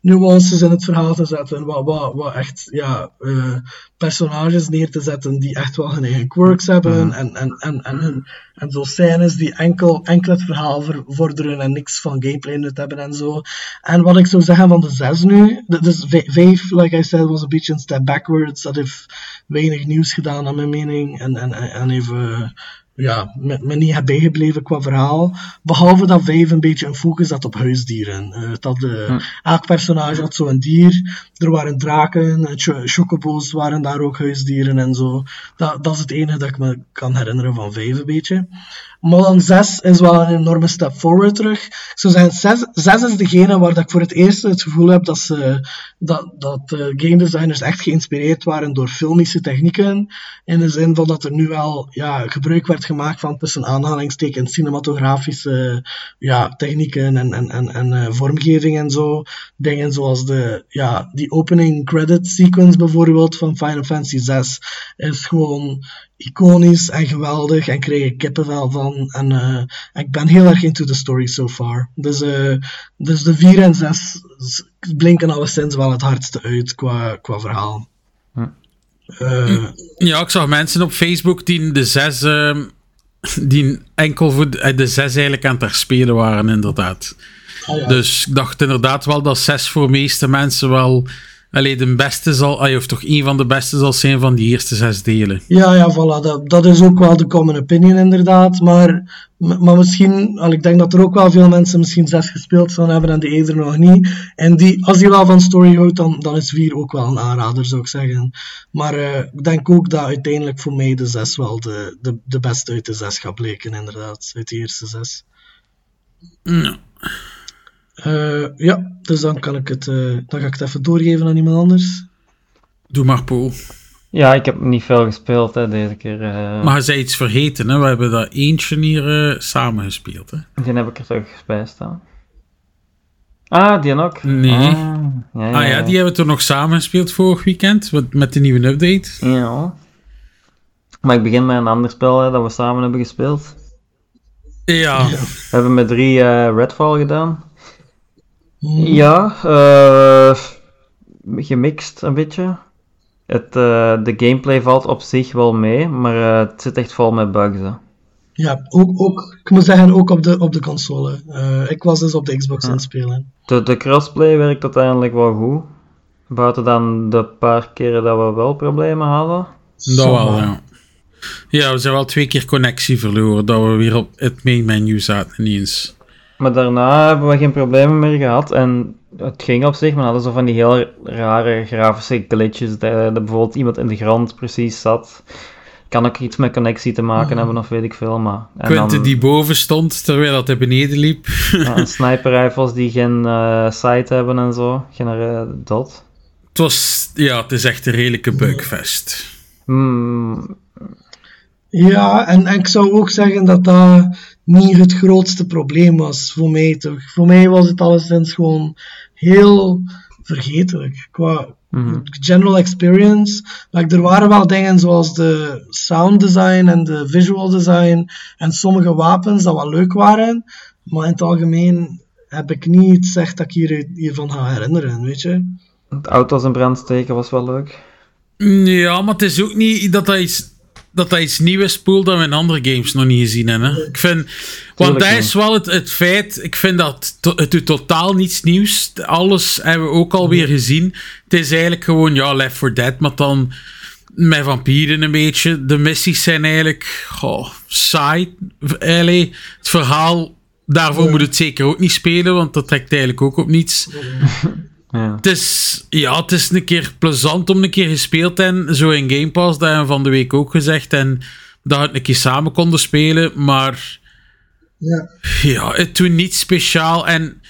nuances in het verhaal te zetten. Wat, wat, wat echt, ja, eh, personages neer te zetten die echt wel hun eigen quirks hebben. En, en, en, en, hun, en zo scènes die enkel, enkel het verhaal ver- vorderen en niks van gameplay nut hebben en zo. En wat ik zou zeggen van de zes nu, dus vij- vijf, like I said, was een beetje een step backwards. Dat heeft weinig nieuws gedaan, naar mijn mening. En, en, en en even, ja, me, me niet heb bijgebleven qua verhaal. Behalve dat vijf een beetje een focus had op huisdieren. Eh, dat de, Elk personage had zo'n dier. Er waren draken, en cho- chocobo's waren daar ook huisdieren en zo. Dat, dat is het enige dat ik me kan herinneren van vijf een beetje. Dan 6 is wel een enorme step forward terug. Ik zou zeggen, 6, 6 is degene waar dat ik voor het eerst het gevoel heb dat, ze, dat, dat eh, game designers echt geïnspireerd waren door filmische technieken. In de zin van dat er nu wel ja, gebruik werd gemaakt van tussen aanhalingstekens cinematografische ja, technieken en, en, en, en eh, vormgeving en zo. Dingen zoals de, ja, die opening credit sequence bijvoorbeeld van Final Fantasy 6 is gewoon iconisch en geweldig en krijg ik kippenvel van. En eh, ik ben heel erg into the story so far. Dus, eh, dus de 4 en 6 blinken alleszins wel het hardste uit qua, qua verhaal. Eh, Ja, ik zag mensen op Facebook die de zes, ehm, die enkel voor de, eh, de zes eigenlijk aan het herspelen waren, inderdaad. ah ja. Dus ik dacht inderdaad wel dat zes voor de meeste mensen wel, alleen de beste zal, ah, of toch een van de beste zal zijn van die eerste zes delen. Ja, ja, voilà. Dat, dat is ook wel de common opinion, inderdaad. Maar, maar misschien, al, ik denk dat er ook wel veel mensen misschien zes gespeeld zullen hebben en de eerder nog niet. En die, als die wel van story houdt, dan, dan is vier ook wel een aanrader, zou ik zeggen. Maar eh, ik denk ook dat uiteindelijk voor mij de zes wel de, de, de beste uit de zes gaat bleken, inderdaad. Uit de eerste zes. Ja. Eh, ja, dus dan kan ik het, eh, dan ga ik het even doorgeven aan iemand anders. Doe maar, Paul. Ja, ik heb niet veel gespeeld hè, deze keer. eh. Maar zei iets vergeten, hè? We hebben daar eentje hier eh, samen gespeeld, hè? Die heb ik er toch bij staan. Ah, die ook? Nee. Ah, ja, Ah ja, die hebben we toen nog samen gespeeld vorig weekend, met, met de nieuwe update. Ja. Maar ik begin met een ander spel hè, dat we samen hebben gespeeld. Ja, We hebben met drie eh, Redfall gedaan. Ja, eh, gemixt een beetje. Het, eh, de gameplay valt op zich wel mee, maar eh, het zit echt vol met bugs. Hè. Ja, ook, ook, ik moet zeggen, ook op de, op de console. Eh, ik was dus op de Xbox aan het spelen. De, de crossplay werkt uiteindelijk wel goed. Buiten dan de paar keren dat we wel problemen hadden. dat wel, ja. Ja, we zijn wel twee keer connectie verloren, dat we weer op het main menu zaten ineens. Maar daarna hebben we geen problemen meer gehad. En het ging op zich, maar we hadden zo van die heel rare grafische glitches. Dat, dat bijvoorbeeld iemand in de grond precies zat. Kan ook iets met connectie te maken hebben of weet ik veel. Maar, en dan, die boven stond, terwijl dat hij beneden liep. ja, en sniper rifles die geen eh sight hebben en zo. Geen eh, dot. Het was, ja, het is echt een redelijke bugfest. Hmm, Ja, en, en ik zou ook zeggen dat dat niet het grootste probleem was voor mij toch. Voor mij was het alleszins gewoon heel vergetelijk qua mhm. general experience. Like, er waren wel dingen zoals de sound design en de visual design en sommige wapens dat wel leuk waren, maar in het algemeen heb ik niet echt dat ik hier, hiervan ga herinneren, weet je. Het auto's in brand steken was wel leuk. Ja, maar het is ook niet dat dat iets, dat dat iets nieuws spoelt dat we in andere games nog niet gezien hebben. Hè? Ik vind, want dat is wel het, het feit, ik vind dat to- het doet totaal niets nieuws. Alles hebben we ook alweer gezien. Het is eigenlijk gewoon, ja, Left 4 Dead, maar dan met vampieren een beetje. De missies zijn eigenlijk goh, saai. Allee, het verhaal, daarvoor moet het zeker ook niet spelen, want dat trekt eigenlijk ook op niets. Ja. Het is, ja, het is een keer plezant om een keer gespeeld te hebben, zo in Game Pass, dat hebben we van de week ook gezegd, en dat we het een keer samen konden spelen, maar Ja. ja, het doet niet speciaal, en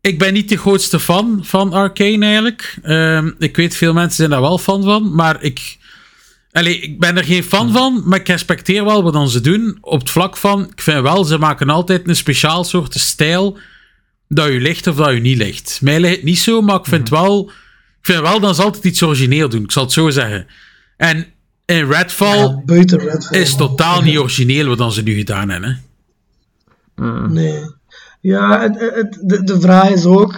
ik ben niet de grootste fan van Arcane eigenlijk. Ehm, ik weet, veel mensen zijn daar wel fan van, maar ik... Allee, ik ben er geen fan van, maar ik respecteer wel wat dan ze doen. Op het vlak van, ik vind wel, ze maken altijd een speciaal soort stijl dat je ligt of dat je niet ligt. Mij ligt het niet zo, maar ik vind wel... Ik vind wel dat ze altijd iets origineel doen, ik zal het zo zeggen. En in Redfall Ja, buiten Redfall. is totaal niet origineel wat dan ze nu gedaan hebben. Hè. Nee. Ja, het, het, de, de vraag is ook,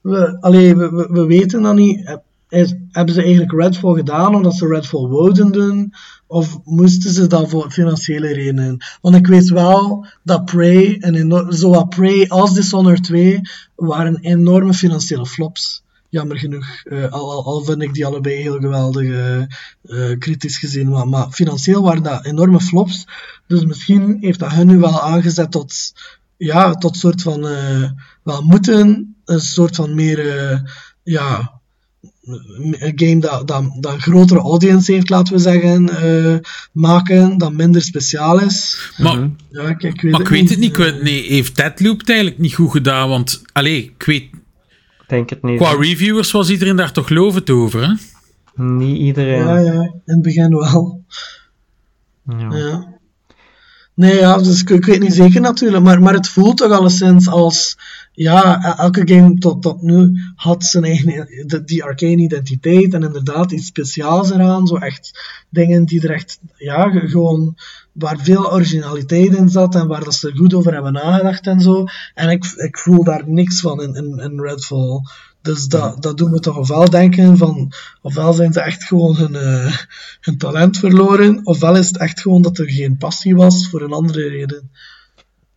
we, allee, we, we, we weten dan niet, is, hebben ze eigenlijk Redfall gedaan omdat ze Redfall wouden doen, of moesten ze dat voor financiële redenen? Want ik weet wel dat Prey, en zowel Prey als Dishonored 2, waren enorme financiële flops. Jammer genoeg, Eh, al, al, vind ik die allebei heel geweldig eh, eh, kritisch gezien, maar, maar financieel waren dat enorme flops. Dus misschien heeft dat hun nu wel aangezet tot, ja, tot soort van, wel moeten, een soort van meer, ja, game dat, dat, dat een grotere audience heeft, laten we zeggen, eh, maken, dat minder speciaal is. Maar, Ja, kijk, ik weet maar ik weet het niet. Weet, nee, heeft Deadloop het eigenlijk niet goed gedaan? Want, allee, ik weet, Ik denk het niet. qua reviewers was iedereen daar toch lovend over, hè? Niet iedereen. Ja, ja, in het begin wel. Ja. Ja. Nee, ja, dus ik, ik weet niet zeker natuurlijk, maar, maar het voelt toch alleszins als, ja, e- elke game tot, tot nu had zijn eigen, de- die arcane identiteit en inderdaad iets speciaals eraan, zo echt dingen die er echt, ja, ge- gewoon, waar veel originaliteit in zat en waar dat ze er goed over hebben nagedacht en zo. En ik, ik voel daar niks van in, in, in Redfall. Dus dat, dat doet me toch ofwel denken van, ofwel zijn ze echt gewoon hun, eh, hun talent verloren, ofwel is het echt gewoon dat er geen passie was voor een andere reden.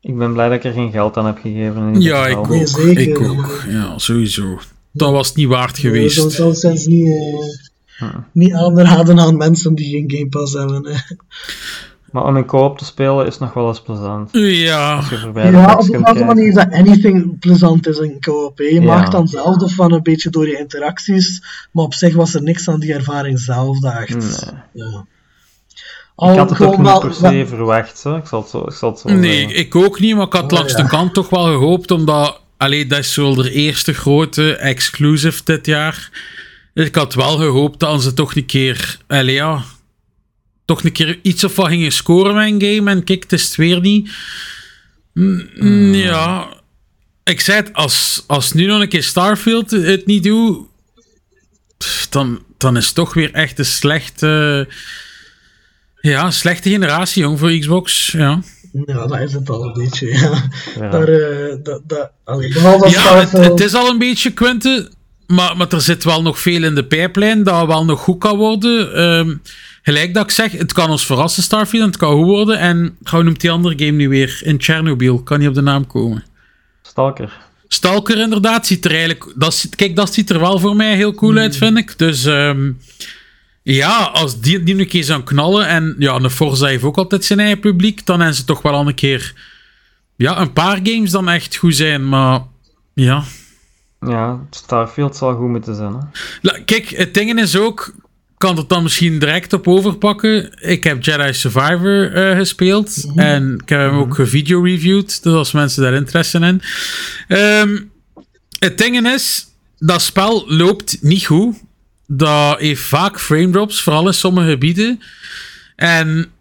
Ik ben blij dat ik er geen geld aan heb gegeven. Ja, ik. Nee, ook. zeker, ik ook. Ja, sowieso. Dat was niet waard geweest. zou zelfs niet, eh, niet aanraden aan mensen die geen Game Pass hebben. hè. Maar om in co-op te spelen is nog wel eens plezant. Ja, Als je Ja, op een kijken. manier is dat anything plezant is in co-op. hè. Je Ja. maakt dan zelf ervan een beetje door je interacties, maar op zich was er niks aan die ervaring zelf dat echt... Nee. Ja. Ik had het gewoon ook niet wel- per se wel- verwacht. Hè. Ik zal het zo, ik zal het zo nee, zeggen. ik ook niet, maar ik had Oh, langs ja. de kant toch wel gehoopt, omdat, allee, dat is de eerste grote exclusive dit jaar. Dus ik had wel gehoopt dat ze toch een keer, allee, ja, toch een keer iets of wat gingen scoren met een game. En kijk, het is het weer niet. Mm, mm, Ja, ik zei het, als, als nu nog een keer Starfield het niet doet, dan, dan is het toch weer echt een slechte, ja, slechte generatie, jong, voor Xbox. Ja. Ja, dat is het al een beetje. Ja. Ja. Daar, eh, dat, dat, allee, Ja, het, het is al een beetje Quinte, maar, maar er zit wel nog veel in de pijplijn dat wel nog goed kan worden. Ehm, gelijk dat ik zeg, het kan ons verrassen, Starfield, en het kan goed worden. En hoe noemt die andere game nu weer? In Chernobyl, kan niet op de naam komen. Stalker. Stalker inderdaad, ziet er eigenlijk... Dat, kijk, dat ziet er wel voor mij heel cool uit, vind ik. Dus ehm, ja, als die, die nu een keer zou knallen... En ja, de Forza heeft ook altijd zijn eigen publiek... Dan hebben ze toch wel al een keer... Ja, een paar games dan echt goed zijn, maar... Ja, Ja, Starfield zal goed moeten zijn. Hè. La- Kijk, het ding is ook, kan het dan misschien direct op overpakken. Ik heb Jedi Survivor eh, gespeeld en ik heb hem ook gevideo-reviewed, dus als mensen daar interesse in hebben. Ehm, het ding is, dat spel loopt niet goed. Dat heeft vaak frame drops, vooral in sommige gebieden. En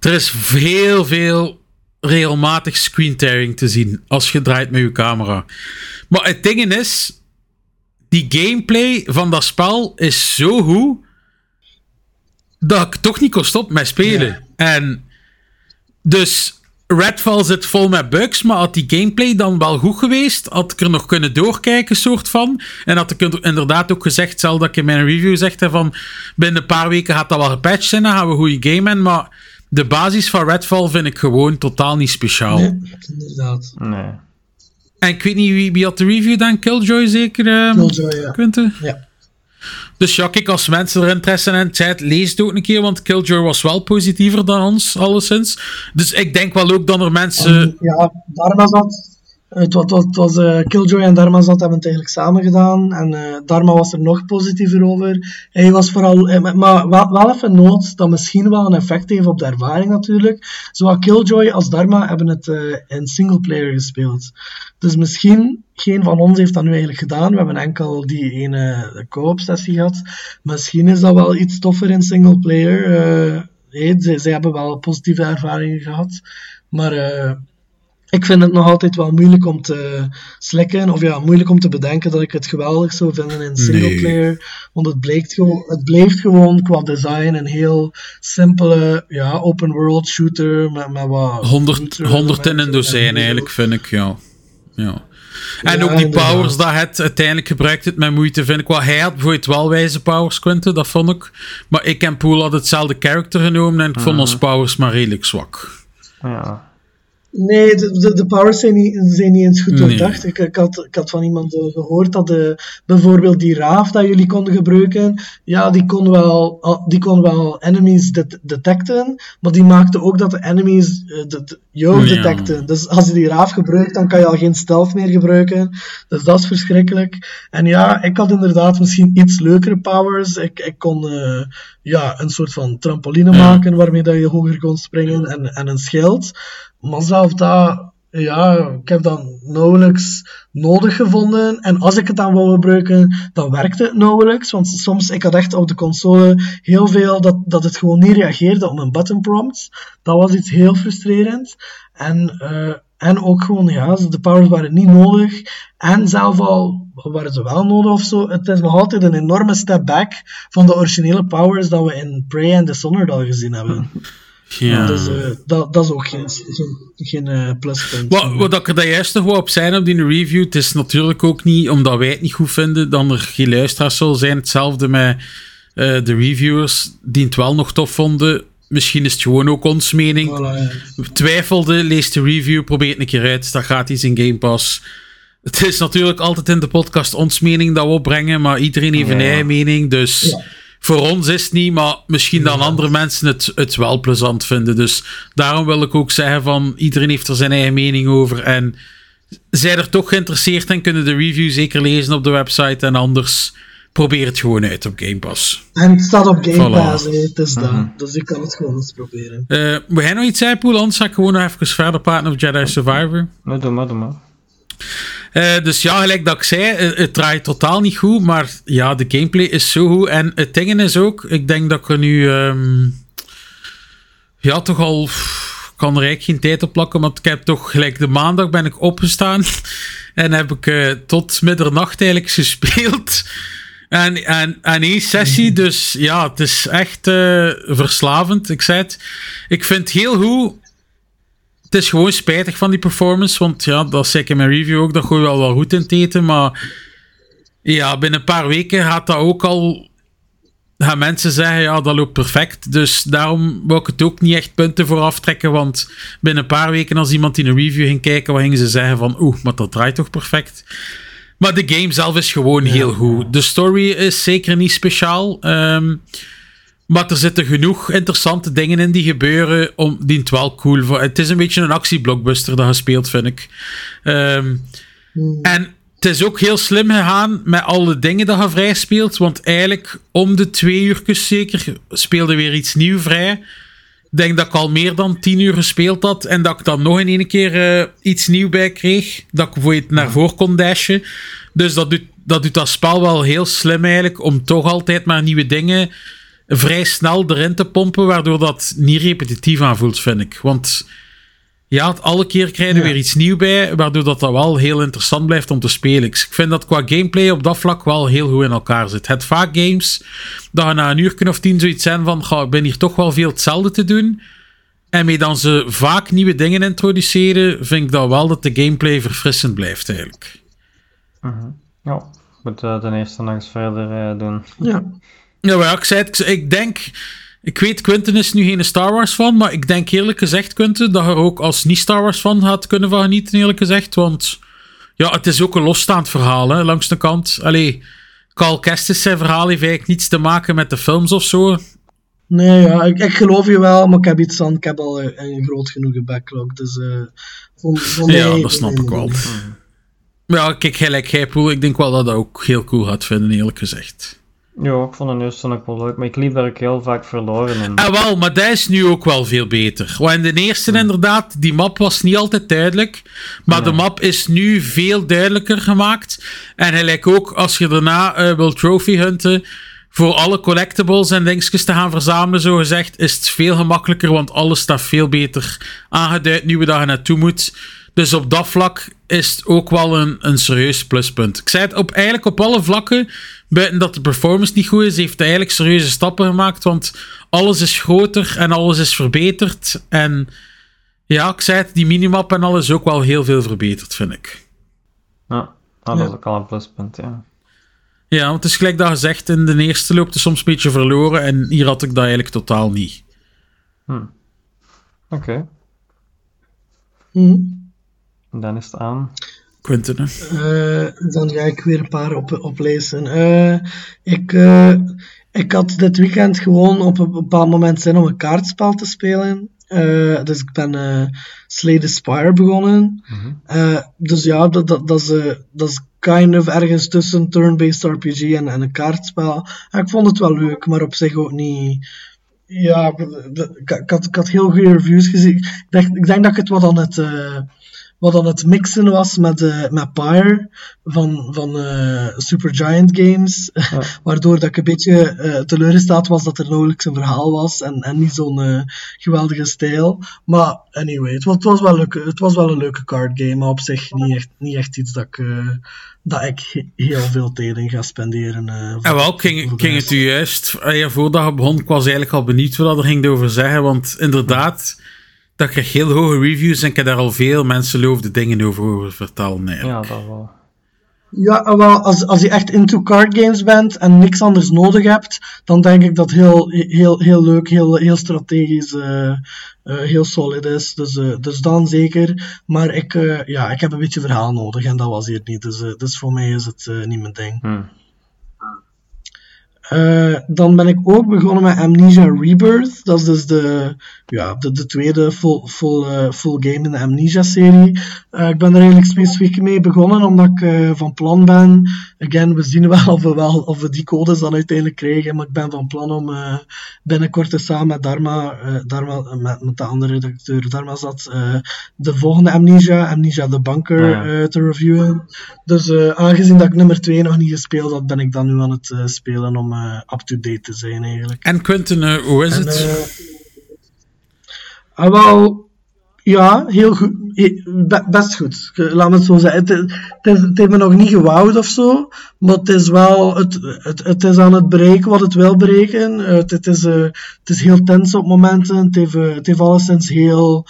er is heel veel regelmatig screen tearing te zien als je draait met je camera. Maar het ding is, die gameplay van dat spel is zo goed dat ik toch niet kon stoppen met spelen. En dus Redfall zit vol met bugs, maar had die gameplay dan wel goed geweest, had ik er nog kunnen doorkijken, soort van. En had ik er inderdaad ook gezegd, zelf dat ik in mijn review zegde van binnen een paar weken gaat dat wel gepatcht zijn, dan gaan we een goede game in, maar de basis van Redfall vind ik gewoon totaal niet speciaal. Nee, inderdaad. Nee. En ik weet niet wie, wie had de review dan, Killjoy zeker? ehm, Killjoy, ja. Ja. Dus ja, kijk, als mensen er interesse in hebben, lees het ook een keer, want Killjoy was wel positiever dan ons, alleszins. Dus ik denk wel ook dat er mensen... Ja, Het was, was, het eh, Killjoy en Dharma zat hebben het eigenlijk samen gedaan. En eh, Dharma was er nog positiever over. Hij was vooral... eh, maar wel, wel even nood dat misschien wel een effect heeft op de ervaring natuurlijk. Zowel Killjoy als Dharma hebben het eh, in singleplayer gespeeld. Dus misschien, geen van ons heeft dat nu eigenlijk gedaan. We hebben enkel die ene co-op sessie gehad. Misschien is dat wel iets toffer in singleplayer. eh hey, ze, ze hebben wel positieve ervaringen gehad. Maar... ik vind het nog altijd wel moeilijk om te slikken, of ja, moeilijk om te bedenken dat ik het geweldig zou vinden in singleplayer. Want het, gewoon, het blijft gewoon qua design een heel simpele ja, open world shooter met, met wat. 100, feature 100 in een dozijn en eigenlijk, vind ik, ja. ja. En Ja, ook die inderdaad. powers dat het uiteindelijk gebruikt het met moeite, vind ik wel. Hij had bijvoorbeeld wel wijze powers, Quinten, dat vond ik. Maar ik en Poel hadden hetzelfde character genomen en ik vond onze powers maar redelijk zwak. Ja. Nee, de, de, de powers zijn niet, zijn niet eens goed Nee. doordacht. Ik, ik, had, ik had van iemand eh, gehoord dat de, bijvoorbeeld die raaf dat jullie konden gebruiken, ja, die kon wel, ah, die kon wel enemies det- detecten, maar die maakte ook dat de enemies eh, de, jou Ja. detecten. Dus als je die raaf gebruikt, dan kan je al geen stealth meer gebruiken. Dus dat is verschrikkelijk. En ja, ik had inderdaad misschien iets leukere powers. Ik, ik kon eh, ja, een soort van trampoline maken waarmee dat je hoger kon springen en, en een schild. Maar zelf dat, ja, ik heb dat nauwelijks nodig gevonden. En als ik het dan wou gebruiken, dan werkte het nauwelijks. Want soms, ik had echt op de console heel veel dat, dat het gewoon niet reageerde op mijn button prompts. Dat was iets heel frustrerend. En, eh, en ook gewoon, ja, de powers waren niet nodig. En zelf al waren ze wel nodig of zo. Het is nog altijd een enorme step back van de originele powers dat we in Prey en Dishonored al gezien hebben. Ja. Dus eh, dat, dat is ook geen, geen, geen eh, pluspunt. Wat, wat ik er juist nog wel op zijn op die review, het is natuurlijk ook niet omdat wij het niet goed vinden, dan er geen luisteraars zullen zijn. Hetzelfde met eh, de reviewers die het wel nog tof vonden. Misschien is het gewoon ook ons mening. Voilà, ja. Twijfelde, lees de review, probeer het een keer uit. Dat gaat iets in Game Pass. Het is natuurlijk altijd in de podcast ons mening dat we opbrengen, maar iedereen heeft een eigen mening. Dus voor ons is het niet, maar misschien dan andere mensen het, het wel plezant vinden. Dus daarom wil ik ook zeggen van iedereen heeft er zijn eigen mening over. En zij er toch geïnteresseerd in, kunnen de review zeker lezen op de website. En anders probeer het gewoon uit op Game Pass. En het staat op Game Voilà. Pass, hè. het is dat. Dus je kan het gewoon eens proberen. Eh wil jij nog iets zeggen, Poel? Anders ga ik gewoon nog even verder praten over Jedi Survivor. Nee, doe maar, doe maar. Eh, dus ja, gelijk dat ik zei, eh, het draait totaal niet goed, maar ja, de gameplay is zo goed. En het ding is ook, ik denk dat ik er nu, ehm, ja, toch al, pff, kan er eigenlijk geen tijd op plakken, want ik heb toch gelijk de maandag ben ik opgestaan en heb ik eh, tot middernacht eigenlijk gespeeld. En, en, en één sessie, dus ja, het is echt verslavend. Ik zei het, ik vind het heel goed het is gewoon spijtig van die performance. Want ja, dat zei ik in mijn review ook. Dat gooi je wel wel goed in het eten. Maar ja, binnen een paar weken gaat dat ook al. Gaan mensen zeggen, ja, dat loopt perfect. Dus daarom wil ik het ook niet echt punten voor aftrekken. Want binnen een paar weken, als iemand in een review ging kijken, wat gingen ze zeggen van, oeh, maar dat draait toch perfect. Maar de game zelf is gewoon heel goed. De story is zeker niet speciaal. Ehm, maar er zitten genoeg interessante dingen in die gebeuren om die het wel cool voor. Het is een beetje een actieblockbuster dat gespeeld, vind ik. Ehm, En het is ook heel slim gegaan met alle dingen dat je vrij speelt. Want eigenlijk om de twee uur zeker speelde weer iets nieuw vrij. Ik denk dat ik al meer dan tien uur gespeeld had. En dat ik dan nog in één keer eh, iets nieuw bij kreeg. Dat ik bijvoorbeeld naar voren kon dashen. Dus dat doet, dat doet dat spel wel heel slim eigenlijk. Om toch altijd maar nieuwe dingen vrij snel erin te pompen. Waardoor dat niet repetitief aanvoelt, vind ik. Want ja, het- alle keer krijg je er Ja. weer iets nieuws bij. Waardoor dat, dat wel heel interessant blijft om te spelen. Ik vind dat qua gameplay op dat vlak wel heel goed in elkaar zit. Het vaak games dat je na een uur of tien zoiets zijn van. "Goh, ik ben hier toch wel veel hetzelfde te doen. En mee dan ze vaak nieuwe dingen introduceren, vind ik dat wel dat de gameplay verfrissend blijft eigenlijk. Ja, ik moet eh, de eerste nog eens verder eh, doen. Ja. Ja, maar ja, ik zei het, ik- denk... Ik weet, Quentin is nu geen Star Wars fan, maar ik denk eerlijk gezegd, Quentin, dat je er ook als niet-Star Wars fan had kunnen van genieten, eerlijk gezegd. Want ja, het is ook een losstaand verhaal, hè, langs de kant. Allee, Carl Kestis zijn verhaal heeft eigenlijk niets te maken met de films of zo. Nee, ja, ik, ik geloof je wel, maar ik heb iets aan. Ik heb al een, een groot genoeg backlog. Dus eh, Ja, dat snap ik wel. Ja, kijk, gelijk jij. Ik denk wel dat dat ook heel cool gaat vinden, eerlijk gezegd. Ja, ik vond de nog wel leuk, maar ik liep daar ook heel vaak verloren in. Ah, wel, maar dat is nu ook wel veel beter. Want in de eerste inderdaad, die map was niet altijd duidelijk. Maar de map is nu veel duidelijker gemaakt. En gelijk ook, als je daarna eh, wil trophy hunten, voor alle collectibles en dingetjes te gaan verzamelen, zo gezegd, is het veel gemakkelijker, want alles staat veel beter aangeduid, nu waar je naartoe moet. Dus op dat vlak is het ook wel een, een serieus pluspunt. Ik zei het op, eigenlijk op alle vlakken, buiten dat de performance niet goed is, heeft hij eigenlijk serieuze stappen gemaakt, want alles is groter en alles is verbeterd. En ja, ik zei het, die minimap en alles is ook wel heel veel verbeterd, vind ik. Ja, dat Ja. is ook al een pluspunt, ja. Ja, want het is gelijk dat gezegd, in de eerste loopt het soms een beetje verloren en hier had ik dat eigenlijk totaal niet. Oké, Mhm. Dan is het aan. Quentin, hè? Eh, dan ga ik weer een paar op, oplezen. Eh, ik, eh, ik had dit weekend gewoon op een bepaald moment zin om een kaartspel te spelen. Eh, dus ik ben eh Slay the Spire begonnen. Eh, dus ja, dat, dat, dat, is, eh, dat is kind of ergens tussen turn-based RPG en, en een kaartspel. En ik vond het wel leuk, maar op zich ook niet. Ja, ik, ik had, ik had heel goede reviews gezien. Ik denk, ik denk dat ik het wat aan het, eh, wat dan het mixen was met, eh met Pyre van, van eh Supergiant Games. Waardoor dat ik een beetje eh teleurgesteld was dat er nauwelijks een verhaal was en, en niet zo'n eh, geweldige stijl. Maar anyway, het was, het, was wel leuk, het was wel een leuke card game, maar op zich niet echt, niet echt iets dat ik, eh, dat ik he- heel veel tijd in ga spenderen. eh, voor- En wel, ging, ging het u juist, ja, voordat je begon, ik was eigenlijk al benieuwd wat er ging over zeggen, want inderdaad, dat kreeg heel hoge reviews en ik heb daar al veel mensen loofde dingen over horen vertellen. eigenlijk. Ja, dat wel. Ja, wel, als, als je echt into card games bent en niks anders nodig hebt, dan denk ik dat heel, heel, heel leuk, heel, heel strategisch, eh, eh, heel solid is. Dus, eh, dus dan zeker. Maar ik, eh, ja, ik heb een beetje verhaal nodig en dat was hier niet. Dus, eh, dus voor mij is het eh, niet mijn ding. Hm. Eh, dan ben ik ook begonnen met Amnesia Rebirth. Dat is dus de, ja, de, de tweede full, full, eh, full game in de Amnesia-serie. Eh, ik ben er eigenlijk specifiek mee begonnen, omdat ik eh, van plan ben. Again, we zien wel of we, wel of we die codes dan uiteindelijk krijgen. Maar ik ben van plan om binnenkort eens samen met Dharma, Dharma met, met de andere redacteur Dharma zat, de volgende Amnesia, Amnesia the Bunker, Ah, ja. te reviewen. Dus aangezien dat ik nummer 2 nog niet gespeeld had, ben ik dan nu aan het spelen om up-to-date te zijn eigenlijk. En Quentin, hoe is En, het? Ah, wel, ja, heel goed. Be- best goed. Laat me het zo zeggen. Het, het, heeft me nog niet gewouwd of zo, maar het is wel, het, het, het is aan het bereiken wat het wil bereiken. Eh, het, het, is, eh, het is heel tens op momenten. Het heeft, eh, het heeft alleszins heel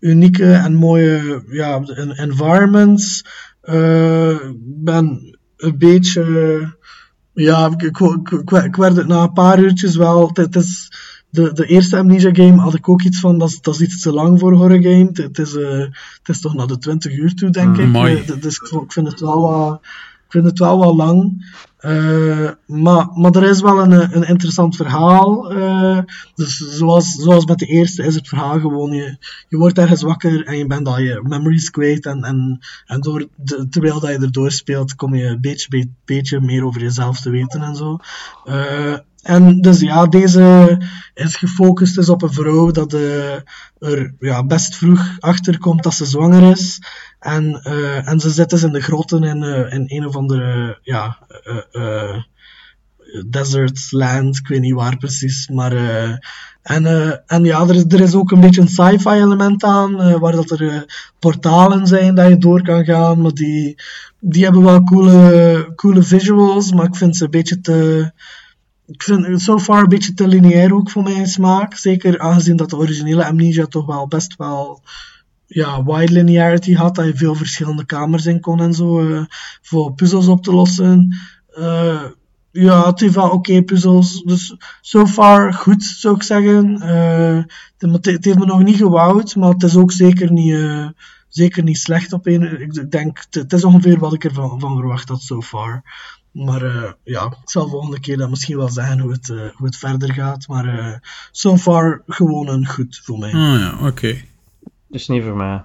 unieke en mooie ja, en- environments. Eh, Ik ben een beetje ja, ik, werd het na een paar uurtjes wel. Het is, de, de eerste Amnesia game had ik ook iets van, dat is, dat is iets te lang voor horror game. Het, het is, eh, het is toch naar de 20 uur toe, denk ik. Amai. Eh, dus ik, ik vind het wel wat, ik vind het wel wat lang. Eh, maar, maar er is wel een, een interessant verhaal. dus zoals, zoals met de eerste is het verhaal gewoon, je, je wordt ergens wakker en je bent al je memories kwijt. En, en, en door de, terwijl dat je erdoor speelt, kom je een beetje, be- beetje meer over jezelf te weten en zo. En dus ja, deze is gefocust is op een vrouw dat eh, er ja, best vroeg achter komt dat ze zwanger is. En, eh, en ze zit dus in de grotten in, eh, in een of andere ja, desert land, ik weet niet waar precies. Maar, en, en ja, er is, er is ook een beetje een sci-fi element aan, waar dat er portalen zijn dat je door kan gaan. Maar die, die hebben wel coole, coole visuals, maar ik vind ze een beetje te ik vind het so far een beetje te lineair ook voor mijn smaak. Zeker aangezien dat de originele Amnesia toch wel best wel ja, wide linearity had. Dat je veel verschillende kamers in kon en zo. eh, voor puzzels op te lossen. Eh, ja, het heeft wel oké puzzels. Dus so far goed, zou ik zeggen. Eh, het, het heeft me nog niet gewouwd, maar het is ook zeker niet, zeker niet slecht op een. Ik denk, het, is ongeveer wat ik ervan van verwacht had so far. Maar eh, ja, ik zal volgende keer dan misschien wel zeggen hoe het, eh, hoe het verder gaat. Maar eh so far gewoon een goed voor mij. Oh ja, oké. Dus niet voor mij.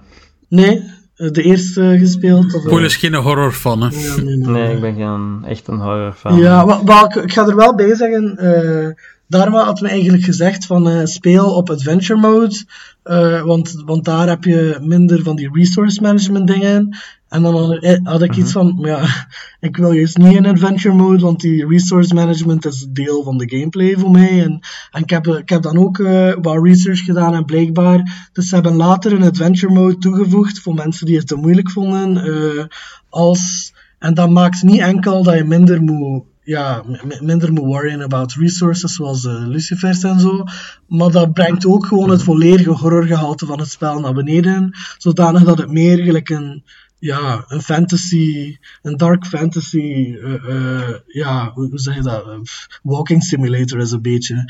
Nee, eh, de eerste gespeeld. Of, eh, Paul is geen horrorfan, hè. ja, nee, nee. Nee, ik ben geen, echt een horrorfan. Ja, maar, maar ik, ik ga er wel bij zeggen, eh Dharma had me eigenlijk gezegd van eh, speel op adventure mode, eh, want, want daar heb je minder van die resource management dingen. En dan had, eh, had ik iets van, ja, ik wil juist niet in adventure mode, want die resource management is deel van de gameplay voor mij. En, en ik, heb, ik heb dan ook wat research gedaan en blijkbaar, dus ze hebben later een adventure mode toegevoegd voor mensen die het te moeilijk vonden. als, en dat maakt niet enkel dat je minder moet ja, minder moet worryen about resources zoals eh, Lucifers en zo. Maar dat brengt ook gewoon het volledige horrorgehalte van het spel naar beneden. Zodanig dat het meer gelijk een, ja, een fantasy, een dark fantasy, eh, eh, ja, hoe, zeg je dat? Walking simulator is een beetje.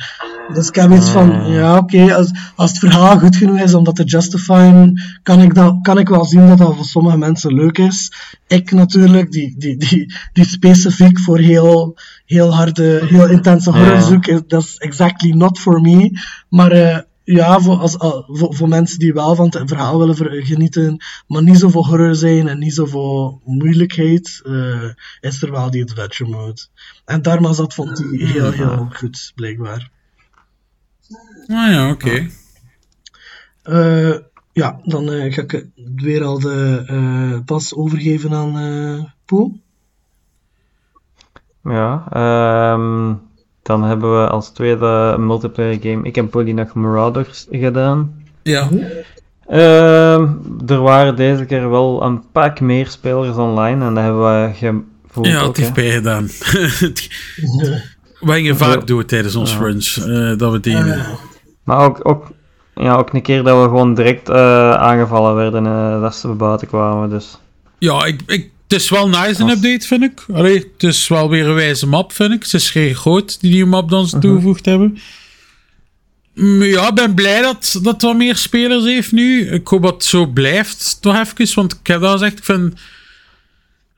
Dus ik heb iets van, ja, oké, als, als het verhaal goed genoeg is om dat te justifyen, kan ik, dat, kan ik wel zien dat dat voor sommige mensen leuk is. Ik natuurlijk, die, die, die, die specifiek voor heel, heel harde, heel intense horror Ja. zoeken, dat is exactly not for me. Maar eh, ja, voor, als, al- voor, voor mensen die wel van het verhaal willen ver- genieten, maar niet zoveel horror zijn en niet zoveel moeilijkheid, eh, is er wel die adventure mode. En Dharma zat vond hij heel, heel goed, blijkbaar. Ah ja, oké. Eh, ja, dan eh, ga ik weer al de eh, pas overgeven aan eh Poel. Ja, ehm, dan hebben we als tweede multiplayer game. Ik heb Polly nog Marauders gedaan. Ja. Ehm, er waren deze keer wel een pak meer spelers online en dat hebben we gevoeld Ja, het heeft gingen vaak doen tijdens onze runs, eh, dat we deden. Maar ook, ook, ja, ook een keer dat we gewoon direct eh, aangevallen werden eh dat ze buiten kwamen, dus... Ja, ik, ik, het is wel nice een Als- update, vind ik. Allee, het is wel weer een wijze map, vind ik. Het is geen groot, die nieuwe map dan ze Mhm. toegevoegd hebben. Maar ja, ik ben blij dat dat wat meer spelers heeft nu. Ik hoop dat het zo blijft, toch even. Want ik heb dat gezegd, ik vind...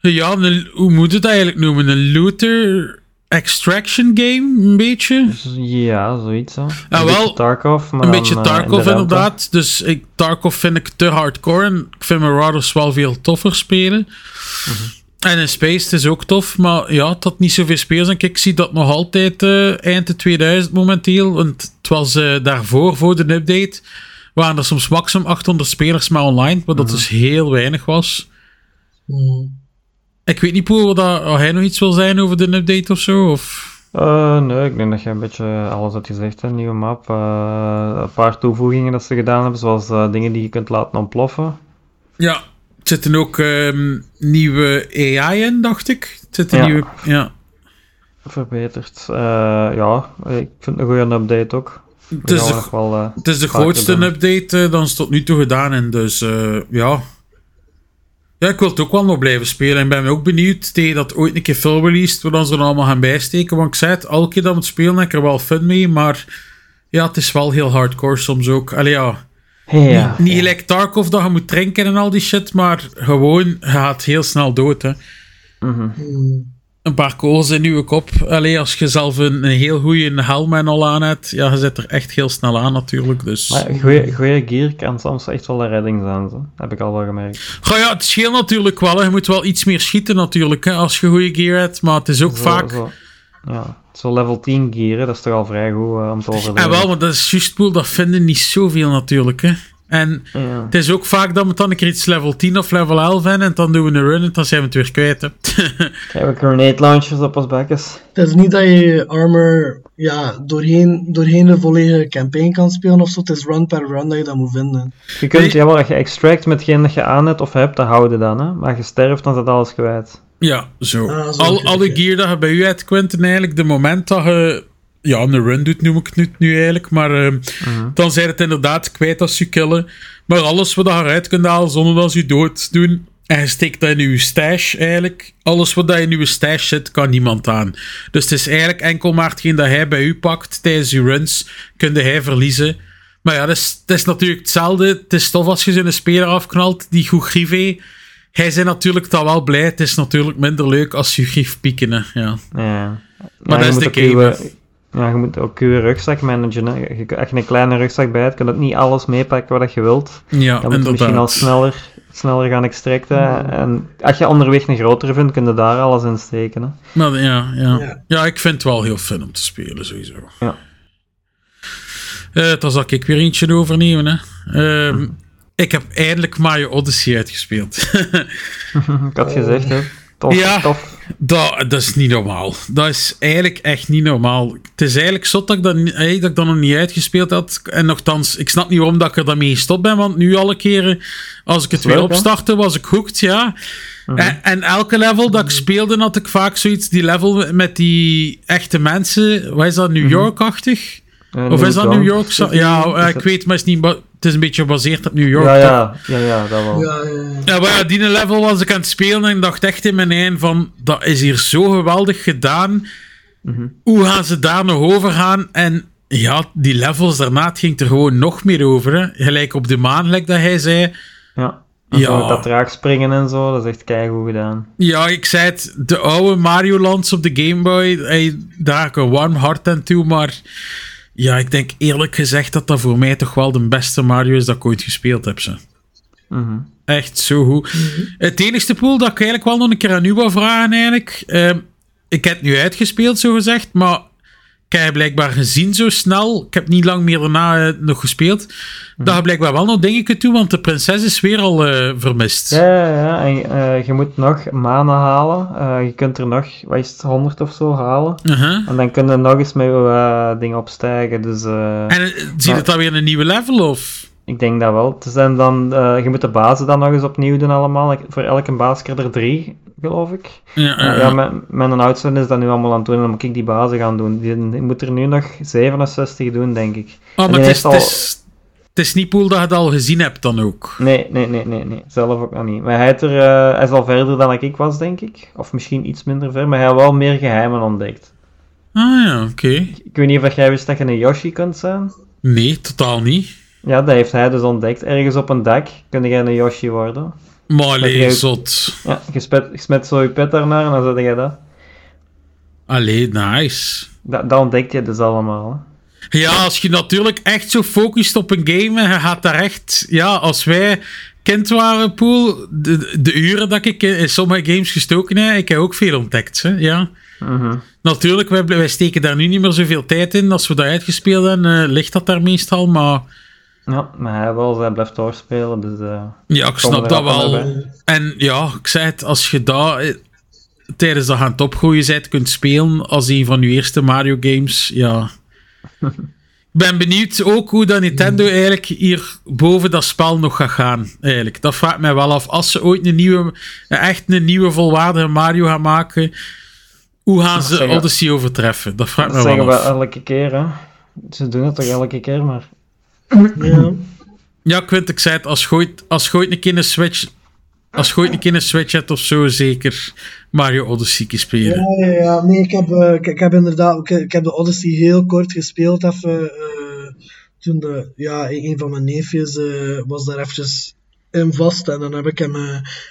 Ja, een, hoe moet je het eigenlijk noemen? Een looter extraction game, een beetje. Dus ja, zoiets. Hè. Een Ja, beetje wel, Tarkov, maar Een dan, beetje eh, Tarkov in inderdaad. Dus ik, Tarkov vind ik te hardcore. En ik vind Marauders wel veel toffer spelen. En in Space het is ook tof. Maar ja, het had niet zoveel spelers. En ik zie dat nog altijd eh, eind de 2000 momenteel. Want het was eh, daarvoor, voor de update, waren er soms maximum 800 spelers maar online. Wat dat dus heel weinig was. Hmm. Ik weet niet, dat, of hij nog iets wil zijn over de update of zo? Of... Eh, nee, ik denk dat je een beetje alles hebt gezegd. Een nieuwe map. eh, een paar toevoegingen dat ze gedaan hebben, zoals eh, dingen die je kunt laten ontploffen. Ja, er zitten ook ehm, nieuwe AI in, dacht ik. Er zitten Ja. nieuwe... Ja. Verbeterd. Ja, ik vind het een goede update ook. Het is de, nog wel, het is de grootste update dan ze tot nu toe gedaan. En dus, ja... Ja, ik wil het ook wel nog blijven spelen. En ben ook benieuwd tegen dat ooit een keer film released, waar dan ze er allemaal gaan bijsteken. Want ik zei het, elke keer dat we het spelen, heb ik er wel fun mee. Maar ja, het is wel heel hardcore soms ook. Allee, ja... ja, Niet gelijk Tarkov dat je moet drinken en al die shit, maar gewoon, je gaat heel snel dood, hè. Mhm. Hmm. Een paar kogels in je kop. Allee, als je zelf een, een heel goede helm en al aan hebt, ja, je zit er echt heel snel aan natuurlijk. Dus. Maar goeie gear kan soms echt wel de redding zijn, zo. heb ik al wel gemerkt. Goh, ja, het scheelt natuurlijk wel. Hè. Je moet wel iets meer schieten natuurlijk, hè, als je goede gear hebt. Maar het is ook Zo- vaak... Zo, ja, zo level 10 gear, hè, dat is toch al vrij goed eh, om te overleven. En wel, maar dat is juist poel, dat vinden niet zoveel natuurlijk. Hè. En Ja. het is ook vaak dat we dan een keer iets level 10 of level 11 hebben. En dan doen we een run en dan zijn we het weer kwijt. Hè. Hebben we grenade launchers op ons bekkens? Het is niet dat je armor ja, doorheen, doorheen de volledige campaign kan spelen of zo. Het is run per run dat je dat moet vinden. Je kunt, Nee. jawel, als je extract met hetgeen dat je aan hebt of hebt, dat houden dan, hè. Maar als je sterft, dan zit alles kwijt. Ja, zo. Ah, zo, Al, alle gear dat je bij u hebt, Quentin, eigenlijk, de moment dat je ja, een run doet, noem ik het nu, eigenlijk, maar ehm, dan zijn het inderdaad kwijt als je killen. Maar alles wat je eruit kunt halen zonder dat je dood doen, en je steekt dat in je stash eigenlijk, alles wat dat in je stash zit, kan niemand aan. Dus het is eigenlijk enkel maar hetgeen dat hij bij u pakt tijdens je runs, kun hij verliezen. Maar ja, dat is, het is natuurlijk hetzelfde. Het is tof als je zo'n speler afknalt die goed grief. Hij zijn natuurlijk dan wel blij. Het is natuurlijk minder leuk als je grief pieken. Hè. Ja. Ja. Maar dat is de game, je- Ja, je moet ook je rugzak managen. Hè. Je, als je een kleine rugzak bij hebt, kan je ook niet alles meepakken wat je wilt. ja, Dan moet je misschien al sneller sneller gaan extracten. En als je onderweg een grotere vindt, kun je daar alles in steken. Hè. Maar ja, ja. Ja. ja, ik vind het wel heel fun om te spelen, sowieso. Ja. Eh dan zal ik weer eentje overnemen. Hè. Ehm, Ik heb eindelijk Mario Odyssey uitgespeeld. Ik had gezegd, hè. Tof, Ja. tof. dat, dat is niet normaal. Dat is eigenlijk echt niet normaal. Het is eigenlijk zot dat ik dat, dat, ik dat nog niet uitgespeeld had. En nogthans, ik snap niet waarom dat ik er dan mee gestopt ben. Want nu alle keren, als ik het weer opstartte, was ik hooked, ja. en, en elke level dat ik speelde, had ik vaak zoiets. Die level met die echte mensen. Wat is dat, New York-achtig? Eh, Of is dat. New York? Ja, eh, ik het- weet, maar is, niet, het is een beetje gebaseerd op New York. Ja, ja, ja, ja, dat wel. Ja, ja, ja. Ja, maar ja, die level was ik aan het spelen en ik dacht echt in mijn eind van, dat is hier zo geweldig gedaan. Hoe gaan ze daar nog over gaan? En ja, die levels daarna, het ging er gewoon nog meer over. Hè. Gelijk op de maan, gelijk dat hij zei. Ja. En Ja. zo met dat traagspringen en zo, dat is echt keigoed gedaan. Ja, ik zei het, de oude Mario Lands op de Game Boy, hey, daar heb ik een warm hart aan toe, maar ja, ik denk eerlijk gezegd dat dat voor mij toch wel de beste Mario is dat ik ooit gespeeld heb. Zo. Mhm. Echt zo goed. Het enigste pool dat ik eigenlijk wel nog een keer aan u wil vragen, eigenlijk. Ehm, ik heb het nu uitgespeeld, zo gezegd, maar ik heb blijkbaar gezien zo snel. Ik heb niet lang meer daarna eh, nog gespeeld. Dat je blijkbaar wel nog dingen kunt doen, want de prinses is weer al eh, vermist. Ja, ja, ja. En eh, je moet nog manen halen. Je kunt er nog, wat is het, 100 of zo halen. Uh-huh. En dan kun je nog eens met je dingen opstijgen. Dus En eh, zie je het dan weer een nieuwe level, of? ik denk dat wel. Het zijn dan, je moet de bazen dan nog eens opnieuw doen allemaal. Voor elke baas krijg je er drie, geloof ik. Ja, Ja, ja, mijn, mijn oudste is dat nu allemaal aan het doen en dan moet ik die bazen gaan doen. Die, ik moet er nu nog 67 doen, denk ik. Oh, maar het is, het, al- is, het is niet pool dat je het al gezien hebt dan ook. Nee, nee, nee, nee, nee. Zelf ook nog niet. Maar hij, er, eh, hij is al verder dan ik was, denk ik. Of misschien iets minder ver, maar hij heeft wel meer geheimen ontdekt. Ah ja, oké. Ik weet niet of jij wist dat je een Yoshi kunt zijn. Nee, totaal niet. Ja, dat heeft hij dus ontdekt. Ergens op een dak kun je een Yoshi worden. Maar zot. Ja, je, spet, je smet zo je pet daarnaar en dan zet je dat. Allee, nice. Dat, dat ontdekt je dus allemaal. Hè. Ja, als je natuurlijk echt zo focust op een game en je gaat daar echt... Ja, als wij kind waren, Poel, de, de uren dat ik in sommige games gestoken heb, ik heb ook veel ontdekt. Hè? Ja. Mhm. Natuurlijk, wij, wij steken daar nu niet meer zoveel tijd in. Als we dat uitgespeeld hebben, eh, ligt dat daar meestal. Maar Ja, maar hij wel, hij blijft doorspelen, dus... eh, ja, ik snap dat wel bij. En ja, ik zei het, als je dat eh, tijdens dat aan het opgroeien bent, kunt spelen als een van je eerste Mario games, ja... Ik ben benieuwd ook hoe dat Nintendo eigenlijk hier boven dat spel nog gaat gaan. Eigenlijk. Dat vraagt mij wel af. Als ze ooit een nieuwe, echt een nieuwe volwaardige Mario gaan maken, hoe gaan ze zeggen- Odyssey overtreffen? Dat vraagt Dat mij zeggen wel we af. elke keer, hè. Ze doen het toch elke keer, maar... Ja. Ja, Quint, ik zei het, als je ooit, als je ooit een keer een Switch... Als je ooit een keer een Switch hebt of zo, zeker Mario Odyssey spelen. Ja, ja, ja. Nee, ik heb, eh, ik, ik heb inderdaad ik, ik heb de Odyssey heel kort gespeeld. Even, eh, toen de, ja, een een van mijn neefjes eh, was daar eventjes in vast. En dan heb ik hem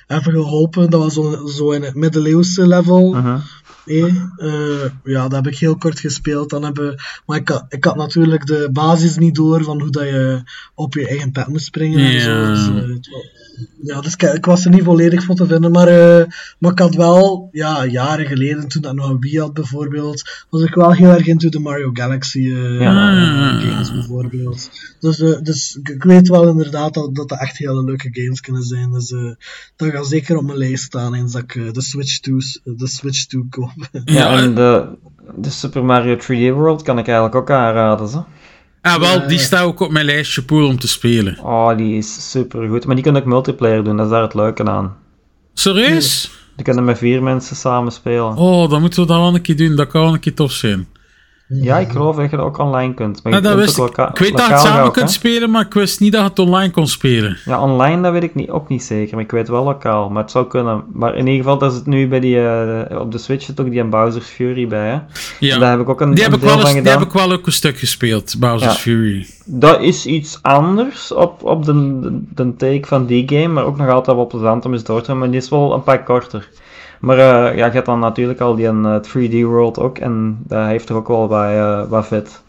even geholpen. Dat was zo, zo in het middeleeuwse level. Mhm. Eh, eh, ja, dat heb ik heel kort gespeeld. Dan hebben, maar ik had, ik had natuurlijk de basis niet door van hoe dat je op je eigen pet moet springen. En zo. Dus, eh, ja, dus ik, ik was er niet volledig voor te vinden. Maar, eh, maar ik had wel, ja, jaren geleden, toen dat nog een Wii had bijvoorbeeld, was ik wel heel erg into de Mario Galaxy eh, Ja. games bijvoorbeeld. Dus, eh, dus ik, weet wel inderdaad dat, dat dat echt hele leuke games kunnen zijn. Dus eh, dat gaat zeker op mijn lijst staan eens dat ik de Switch 2 de Switch 2 koop. Ja, en de, de Super Mario 3D World kan ik eigenlijk ook aanraden, zo. Ah, wel, die ja. staat ook op mijn lijstje pool om te spelen. Oh, die is super goed. Maar die kunnen ook multiplayer doen, dat is daar het leuke aan. Serieus? Die kunnen met vier mensen samen spelen. Oh, dan moeten we dat wel een keer doen. Dat kan wel een keer tof zijn. Ja, ik geloof dat je dat ook online kunt. Maar je Ah, dat kunt ik. weet dat je het samen ook, kunt spelen, maar ik wist niet dat je het online kon spelen. Ja, online dat weet ik niet, ook niet zeker, maar ik weet wel lokaal. Maar het zou kunnen. Maar in ieder geval, dat is het nu bij die, eh, op de Switch zit ook die Bowser's Fury bij, hè. Ja. En daar heb ik ook een, Die, een heb ik, wel eens, die heb ik wel ook een stuk gespeeld, Bowser's Ja. Fury. Dat is iets anders op, op de, de, de take van die game, maar ook nog altijd wel plezant om eens door te gaan, maar die is wel een pak korter. Maar eh, ja, je hebt dan natuurlijk al die een, eh, 3D World ook, en dat heeft er ook wel bij, eh wat vet.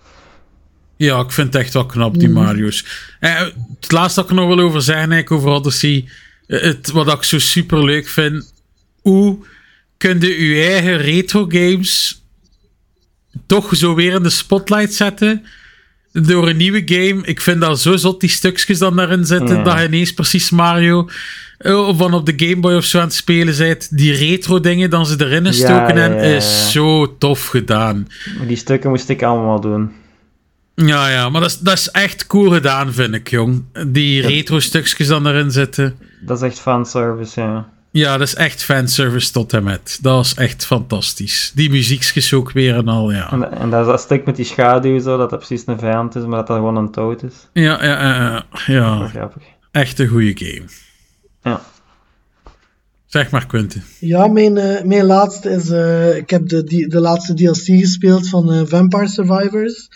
Ja, ik vind het echt wel knap, die Mario's. Eh, het laatste dat ik er nog wil over zeggen, eigenlijk over Odyssey. het, wat ik zo super leuk vind. Hoe kun je je eigen retro games toch zo weer in de spotlight zetten? Door een nieuwe game. Ik vind dat zo zot, die stukjes dan daarin zitten. Dat je ineens precies Mario. eh, Of van op de Game Boy of zo aan het spelen bent. Die retro dingen dan ze erin ja, hebben, ja, ja. is zo tof gedaan. Die stukken moest ik allemaal doen. Ja, ja, maar dat is, dat is echt cool gedaan, vind ik, jong. Die retro stukjes dan erin zitten. Dat is echt fanservice, ja. Ja, dat is echt fanservice tot en met. Dat is echt fantastisch. Die muziekjes ook weer en al, ja. En, en dat is dat stuk met die schaduw, zo, dat dat precies een vijand is, maar dat dat gewoon een toad is. Ja, ja, ja, ja. Dat ja. is grappig. Echt een goede game. Ja. Zeg maar, Quentin. Ja, mijn, eh, mijn laatste is. eh, ik heb de, die, de laatste DLC gespeeld van eh, Vampire Survivors.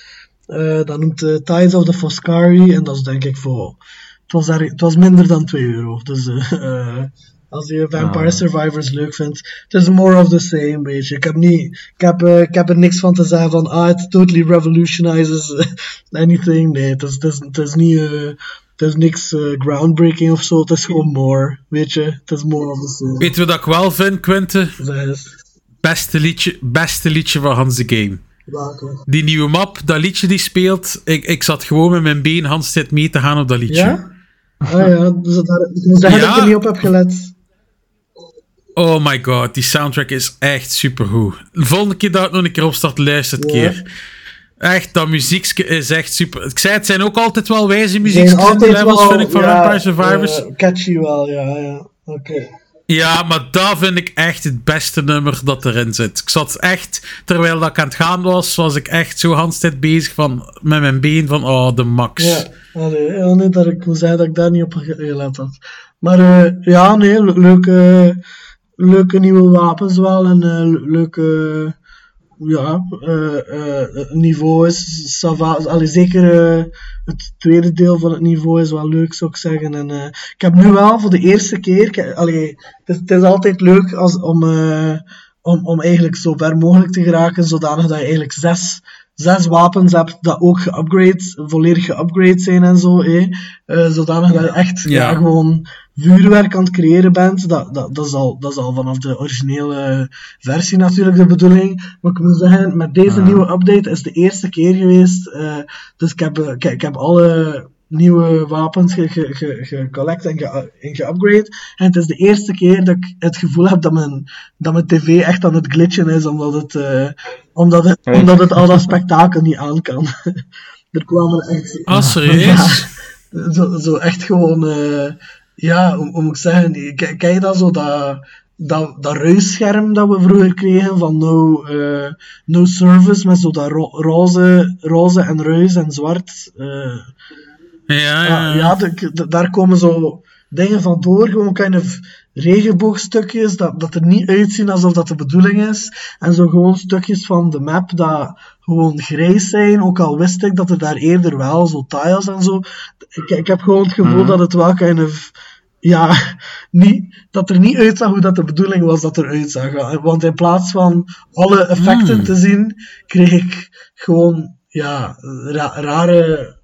Eh, dat noemt Tides of the Foscari. En dat is denk ik voor. Het was, daar, het was minder dan 2 euro. Dus eh, eh, als je Vampire Ah. Survivors leuk vindt. Het is more of the same, beetje. Ik heb, niet, ik heb, eh, ik heb er niks van te zeggen van. Ah, it totally revolutionizes anything. Nee, het is, het is, het is niet. eh, het is niks eh, groundbreaking of zo. Het is gewoon more. Weet je, het is more of the same. Weet je wat ik wel vind, Quentin? Zeg eens. Beste liedje, beste liedje van Hans de Game. Welke? Die nieuwe map, dat liedje die speelt. Ik, ik zat gewoon met mijn been Hans tijd mee te gaan op dat liedje. Ja? Ah ja, dus daar, zeggen dat ik er niet op heb gelet. Oh my god, die soundtrack is echt supergoed. De volgende keer dat ik nog een keer opstart, luister het keer. Echt, dat muziekje is echt super. Ik zei, het zijn ook altijd wel wijze Zijn muziekjes in de altijd levels, wel, vind ik, van ja, Vampire Survivors. catchy wel, ja, ja. Oké. Ja, maar dat vind ik echt het beste nummer dat erin zit. Ik zat echt, terwijl dat ik aan het gaan was, was ik echt zo handstijd bezig van, met mijn been van, oh, de max. Ja, allee, nee, dat ik moet zeggen dat ik daar niet op ge- gelet had. Maar eh, ja, nee, le- leuke, leuke nieuwe wapens wel en le- leuke ja, eh, eh, niveau is. Allee, zeker het tweede deel van het niveau is wel leuk, zou ik zeggen. En, ik heb nu wel voor de eerste keer, allee, het, is, het is altijd leuk als, om, eh, om, om eigenlijk zo ver mogelijk te geraken, zodanig dat je eigenlijk zes, zes wapens hebt dat ook geupgrade, volledig geupgrade zijn en zo. eh. Zodanig dat je echt ja. Ja. gewoon vuurwerk aan het creëren bent. Dat, dat, dat, is al, dat is al vanaf de originele versie natuurlijk de bedoeling. Maar ik moet zeggen, met deze nieuwe update is de eerste keer geweest. eh, dus ik heb, eh, ik, ik heb alle nieuwe wapens ge- ge- ge- gecollect en, ge, en geupgrade. En het is de eerste keer dat ik het gevoel heb dat mijn, dat mijn tv echt aan het glitchen is, omdat het, eh, omdat het, Hey. omdat het al dat spektakel niet aan kan. er kwamen echt... Ah, serieus? Ja, zo, zo echt gewoon, eh, ja, hoe, hoe moet ik zeggen, ken je dat zo, dat, dat, dat ruisscherm dat we vroeger kregen van no, eh, no service, met zo dat ro- roze, roze en ruis en zwart. eh, Ja, ja, ja, ja de- de- daar komen zo dingen van door, gewoon kind of regenboogstukjes, dat, dat er niet uitzien alsof dat de bedoeling is. En zo gewoon stukjes van de map dat gewoon grijs zijn, ook al wist ik dat er daar eerder wel zo tiles en zo. Ik, ik heb gewoon het gevoel dat het wel kind of, ja, niet, dat er niet uitzag hoe dat de bedoeling was dat er uitzag. Want in plaats van alle effecten Hmm. te zien, kreeg ik gewoon, ja, ra- rare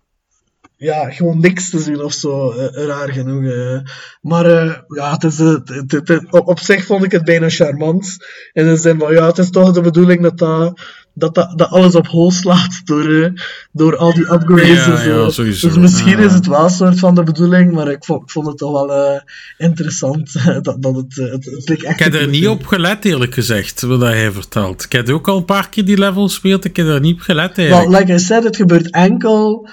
ja, gewoon niks te zien of zo, eh, raar genoeg. eh. Maar eh, ja, het is, eh, het, het- het- op, zich vond ik het bijna charmant. In de zin van, ja, het is toch de bedoeling dat dat, dat, dat, dat alles op hol slaat door, eh, door al die upgrades Ja, en zo. ja, sowieso. dus misschien is het wel een soort van de bedoeling, maar ik vond, ik vond het toch wel eh, interessant dat, dat het, eh, het, echt Ik heb er niet op gelet, eerlijk gezegd, wat hij vertelt. Ik heb ook al een paar keer die level gespeeld, ik heb er niet op gelet, eigenlijk. like I said, het gebeurt enkel eh,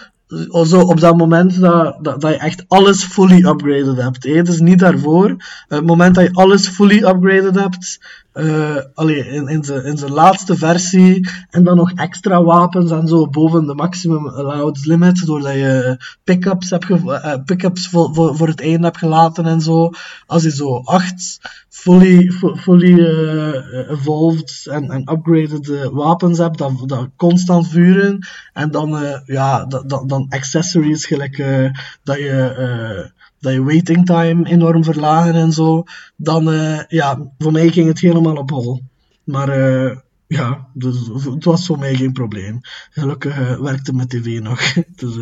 zo op dat moment dat, dat, je echt alles fully upgraded hebt. Hè. Is niet daarvoor. het moment dat je alles fully upgraded hebt, eh allee, in, in zijn in zijn laatste versie, en dan nog extra wapens en zo boven de maximum allowed limit, doordat je pick-ups hebt ge- eh, pick-ups voor, voor, het einde hebt gelaten en zo. Als je zo acht fully, fu- fully eh, evolved en, en upgraded eh, wapens hebt, dat, dat constant vuren. En dan, eh, ja, dat, dan accessories, gelijk eh, dat je... dat je waiting time enorm verlagen en zo, dan, eh, ja, voor mij ging het helemaal op hol. Maar, eh, ja, dus, het was voor mij geen probleem. Gelukkig eh, werkte mijn tv nog. dus,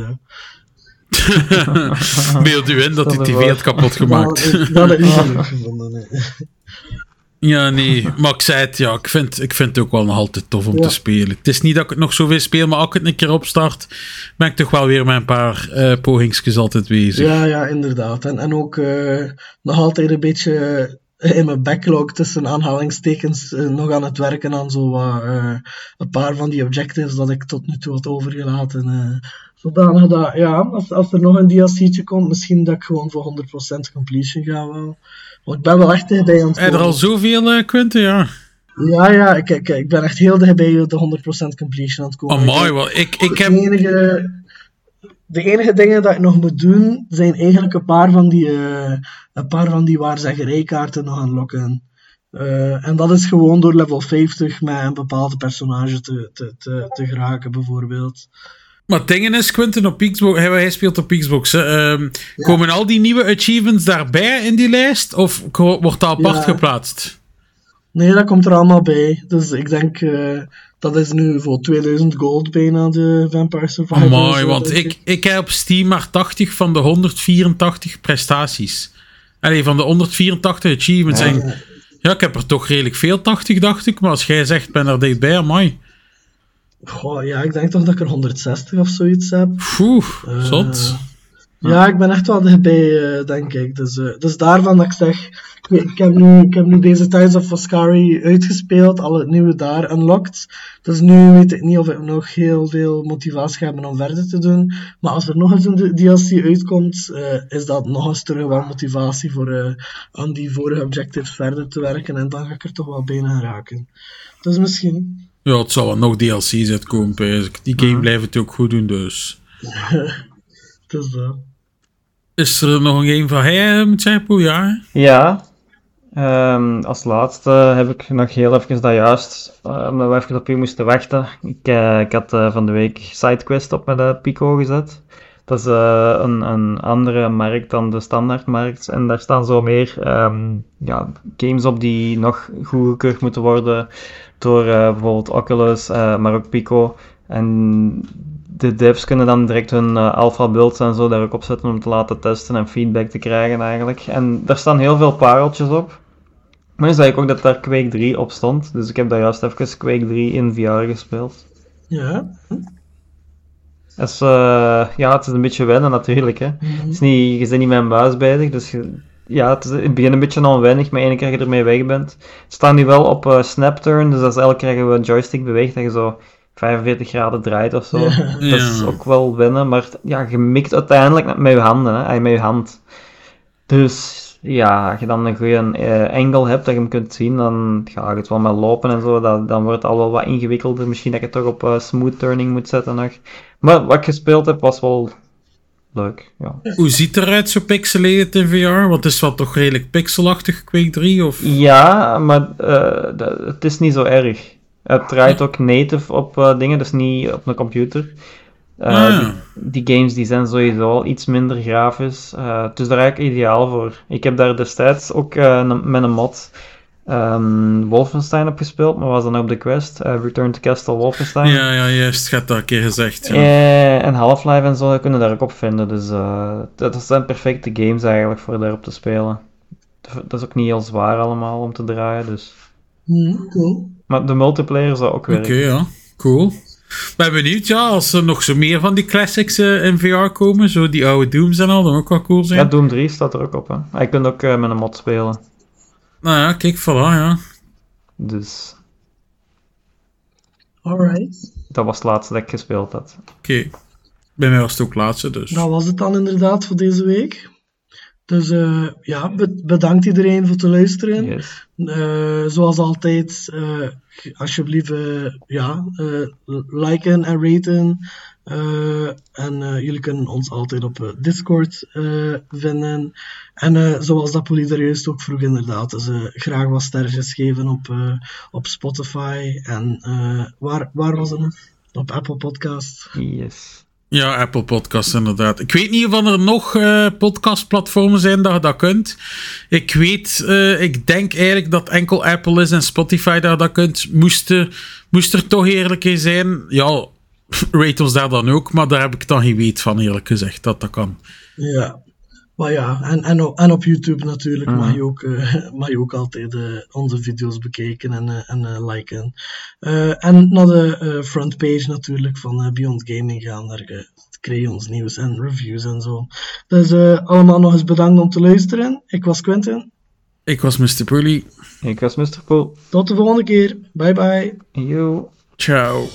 Beeld u in dat die tv had kapot gemaakt. Ik- dat heb ik niet gevonden. Nee. Ja, nee. Maar ik zei het, ja, ik vind, ik vind het ook wel nog altijd tof om Ja. te spelen. Het is niet dat ik het nog zoveel speel, maar als ik het een keer opstart, ben ik toch wel weer met een paar eh pogingsjes altijd bezig. Ja, ja, inderdaad. En, en ook eh, nog altijd een beetje eh, in mijn backlog tussen aanhalingstekens nog aan het werken aan zo wat, een paar van die objectives dat ik tot nu toe had overgelaten. zodanig dat, ja, als, als er nog een DLC'tje komt, misschien dat ik gewoon voor 100% completion ga wel. Ik ben wel echt dichtbij aan het Heb je er al komen. zoveel, eh Quinten? Ja. Ja, ja, ik, ik, ik ben echt heel dichtbij de 100% completion aan het komen. Oh, mooi. Wel. Ik, ik heb... de enige, de enige dingen dat ik nog moet doen, zijn eigenlijk een paar van die, eh een paar van die waarzeggerijkaarten nog aanlokken. Eh en dat is gewoon door level 50 met een bepaalde personage te, te, te, te geraken, bijvoorbeeld. Maar het ding is, Quinten, op Xbox, hij, speelt op Xbox. ehm, Komen al die nieuwe achievements daarbij in die lijst? Of wordt dat apart Ja. geplaatst? Nee, dat komt er allemaal bij. Dus ik denk, eh, dat is nu voor 2000 gold bijna de Vampire Survivor. Mooi, want ik, ik heb op Steam maar 80 van de 184 prestaties. Allee, van de 184 achievements. En, ja, ik heb er toch redelijk veel, 80 dacht ik. Maar als jij zegt, ben er dichtbij, amai. Goh, ja, ik denk toch dat ik er 160 of zoiets heb. Oeh, Eh, zot. Ja, ik ben echt wel dichtbij, eh, denk ik. Dus, eh, dus daarvan dat ik zeg, ik, heb nu, ik heb nu deze Tides of Ascari uitgespeeld, al het nieuwe daar unlocked. Dus nu weet ik niet of ik nog heel veel motivatie heb om verder te doen. Maar als er nog eens een DLC uitkomt, eh, is dat nog eens terug wel motivatie voor eh, aan die vorige objectives verder te werken. En dan ga ik er toch wel bijna raken. Dus misschien. Ja, het zal wel nog DLC's uitkomen, pijs ik. Die game blijft het ook goed doen, dus. Dus, eh, Is er nog een game van hij, moet zeggen, Poe? Ja? Ja. Ehm, als laatste heb ik nog heel even dat juist, eh, omdat we even op u moesten wachten. Ik, eh, ik had eh, van de week SideQuest op met de Pico gezet. Dat is eh, een, een andere markt dan de standaardmarkt. En daar staan zo meer ehm, ja, games op die nog goedgekeurd moeten worden door eh, bijvoorbeeld Oculus, eh, maar ook Pico. En de devs kunnen dan direct hun alpha builds en zo daar ook op zetten om te laten testen en feedback te krijgen eigenlijk. En daar staan heel veel pareltjes op. Maar zag ik ook dat daar Quake 3 op stond. Dus ik heb daar juist even Quake 3 in VR gespeeld. ja. Dat is, eh, ja, het is een beetje wennen natuurlijk. Hè. Het is niet, je bent niet met een muis bezig, dus je- ja, het is in het begin een beetje onwennig, maar één keer je ermee weg bent. Het staan nu wel op eh, snap-turn, dus als elke keer je een joystick beweegt, dat je zo 45 graden draait of zo. Dat is ook wel wennen, maar ja, je mikt uiteindelijk met, met je handen, hè, met je hand. Dus ja, als je dan een goede eh, angle hebt dat je hem kunt zien, dan ga je het wel met lopen en zo. Dat, dan wordt het al wel wat ingewikkelder. Misschien dat je het toch op eh, smooth turning moet zetten nog. Maar wat ik gespeeld heb, was wel leuk. Ja, Hoe ziet het eruit, zo pixelated in VR? Want het is wel toch redelijk pixelachtig, Quake 3? Of... ja maar eh, het is niet zo erg. Het draait ook native op dingen, dus niet op een computer. Eh, Ah, die, die games die zijn sowieso al iets minder grafisch. eh, het is daar eigenlijk ideaal voor. Ik heb daar destijds ook eh, met een mod ehm, Wolfenstein op gespeeld, maar was dan op de quest. Return to Castle Wolfenstein. Ja, ja, juist. Het gaat dat een keer gezegd. Ja. Eh, en Half-Life en zo kunnen daar ook op vinden. Dus eh, dat zijn perfecte games eigenlijk voor daarop te spelen. Dat is ook niet heel zwaar allemaal om te draaien. Dus. Hm, cool. Maar de multiplayer zou ook Oké, werken. ja. Cool. Ben benieuwd, ja, als er nog zo meer van die classics eh, in VR komen, zo die oude Dooms en al, dan ook wel cool zijn. Ja, Doom 3 staat er ook op. Hè. Je kunt ook eh, met een mod spelen. Nou ja, kijk, voilà, ja. Dus Alright. dat was het laatste dat ik gespeeld had. Oké. Bij mij was het ook laatste, dus. Dat was het dan inderdaad voor deze week. Dus eh, ja, be- bedankt iedereen voor te luisteren. Yes. Eh, zoals altijd, eh, alsjeblieft, ja, liken en raten. En jullie kunnen ons altijd op Discord vinden. En zoals dat Polly er juist ook vroeg, inderdaad, dus, graag wat sterretjes geven op, op Spotify. En waar, waar was het nog? Op Apple Podcast. Yes. Ja, Apple Podcasts inderdaad. Ik weet niet of er nog eh, podcastplatformen zijn dat je dat kunt. Ik weet, eh, ik denk eigenlijk dat enkel Apple is en Spotify dat je dat kunt. Moest, eh, moest er toch eerlijk in zijn, ja, rate ons daar dan ook, maar daar heb ik dan geen weet van, eerlijk gezegd, dat dat kan. Ja. Maar ja, en, en, op, en op YouTube natuurlijk mag, je ook, eh, mag je ook altijd eh, onze video's bekijken en, eh, en eh, liken. Eh, en naar de eh, frontpage natuurlijk van eh, Beyond Gaming gaan. Daar krijg je ons nieuws en reviews en zo. Dus eh, allemaal nog eens bedankt om te luisteren. Ik was Quentin. Ik was Mr. Bully. Ik was Mr. Poel. Tot de volgende keer. Bye bye. Yo. Ciao.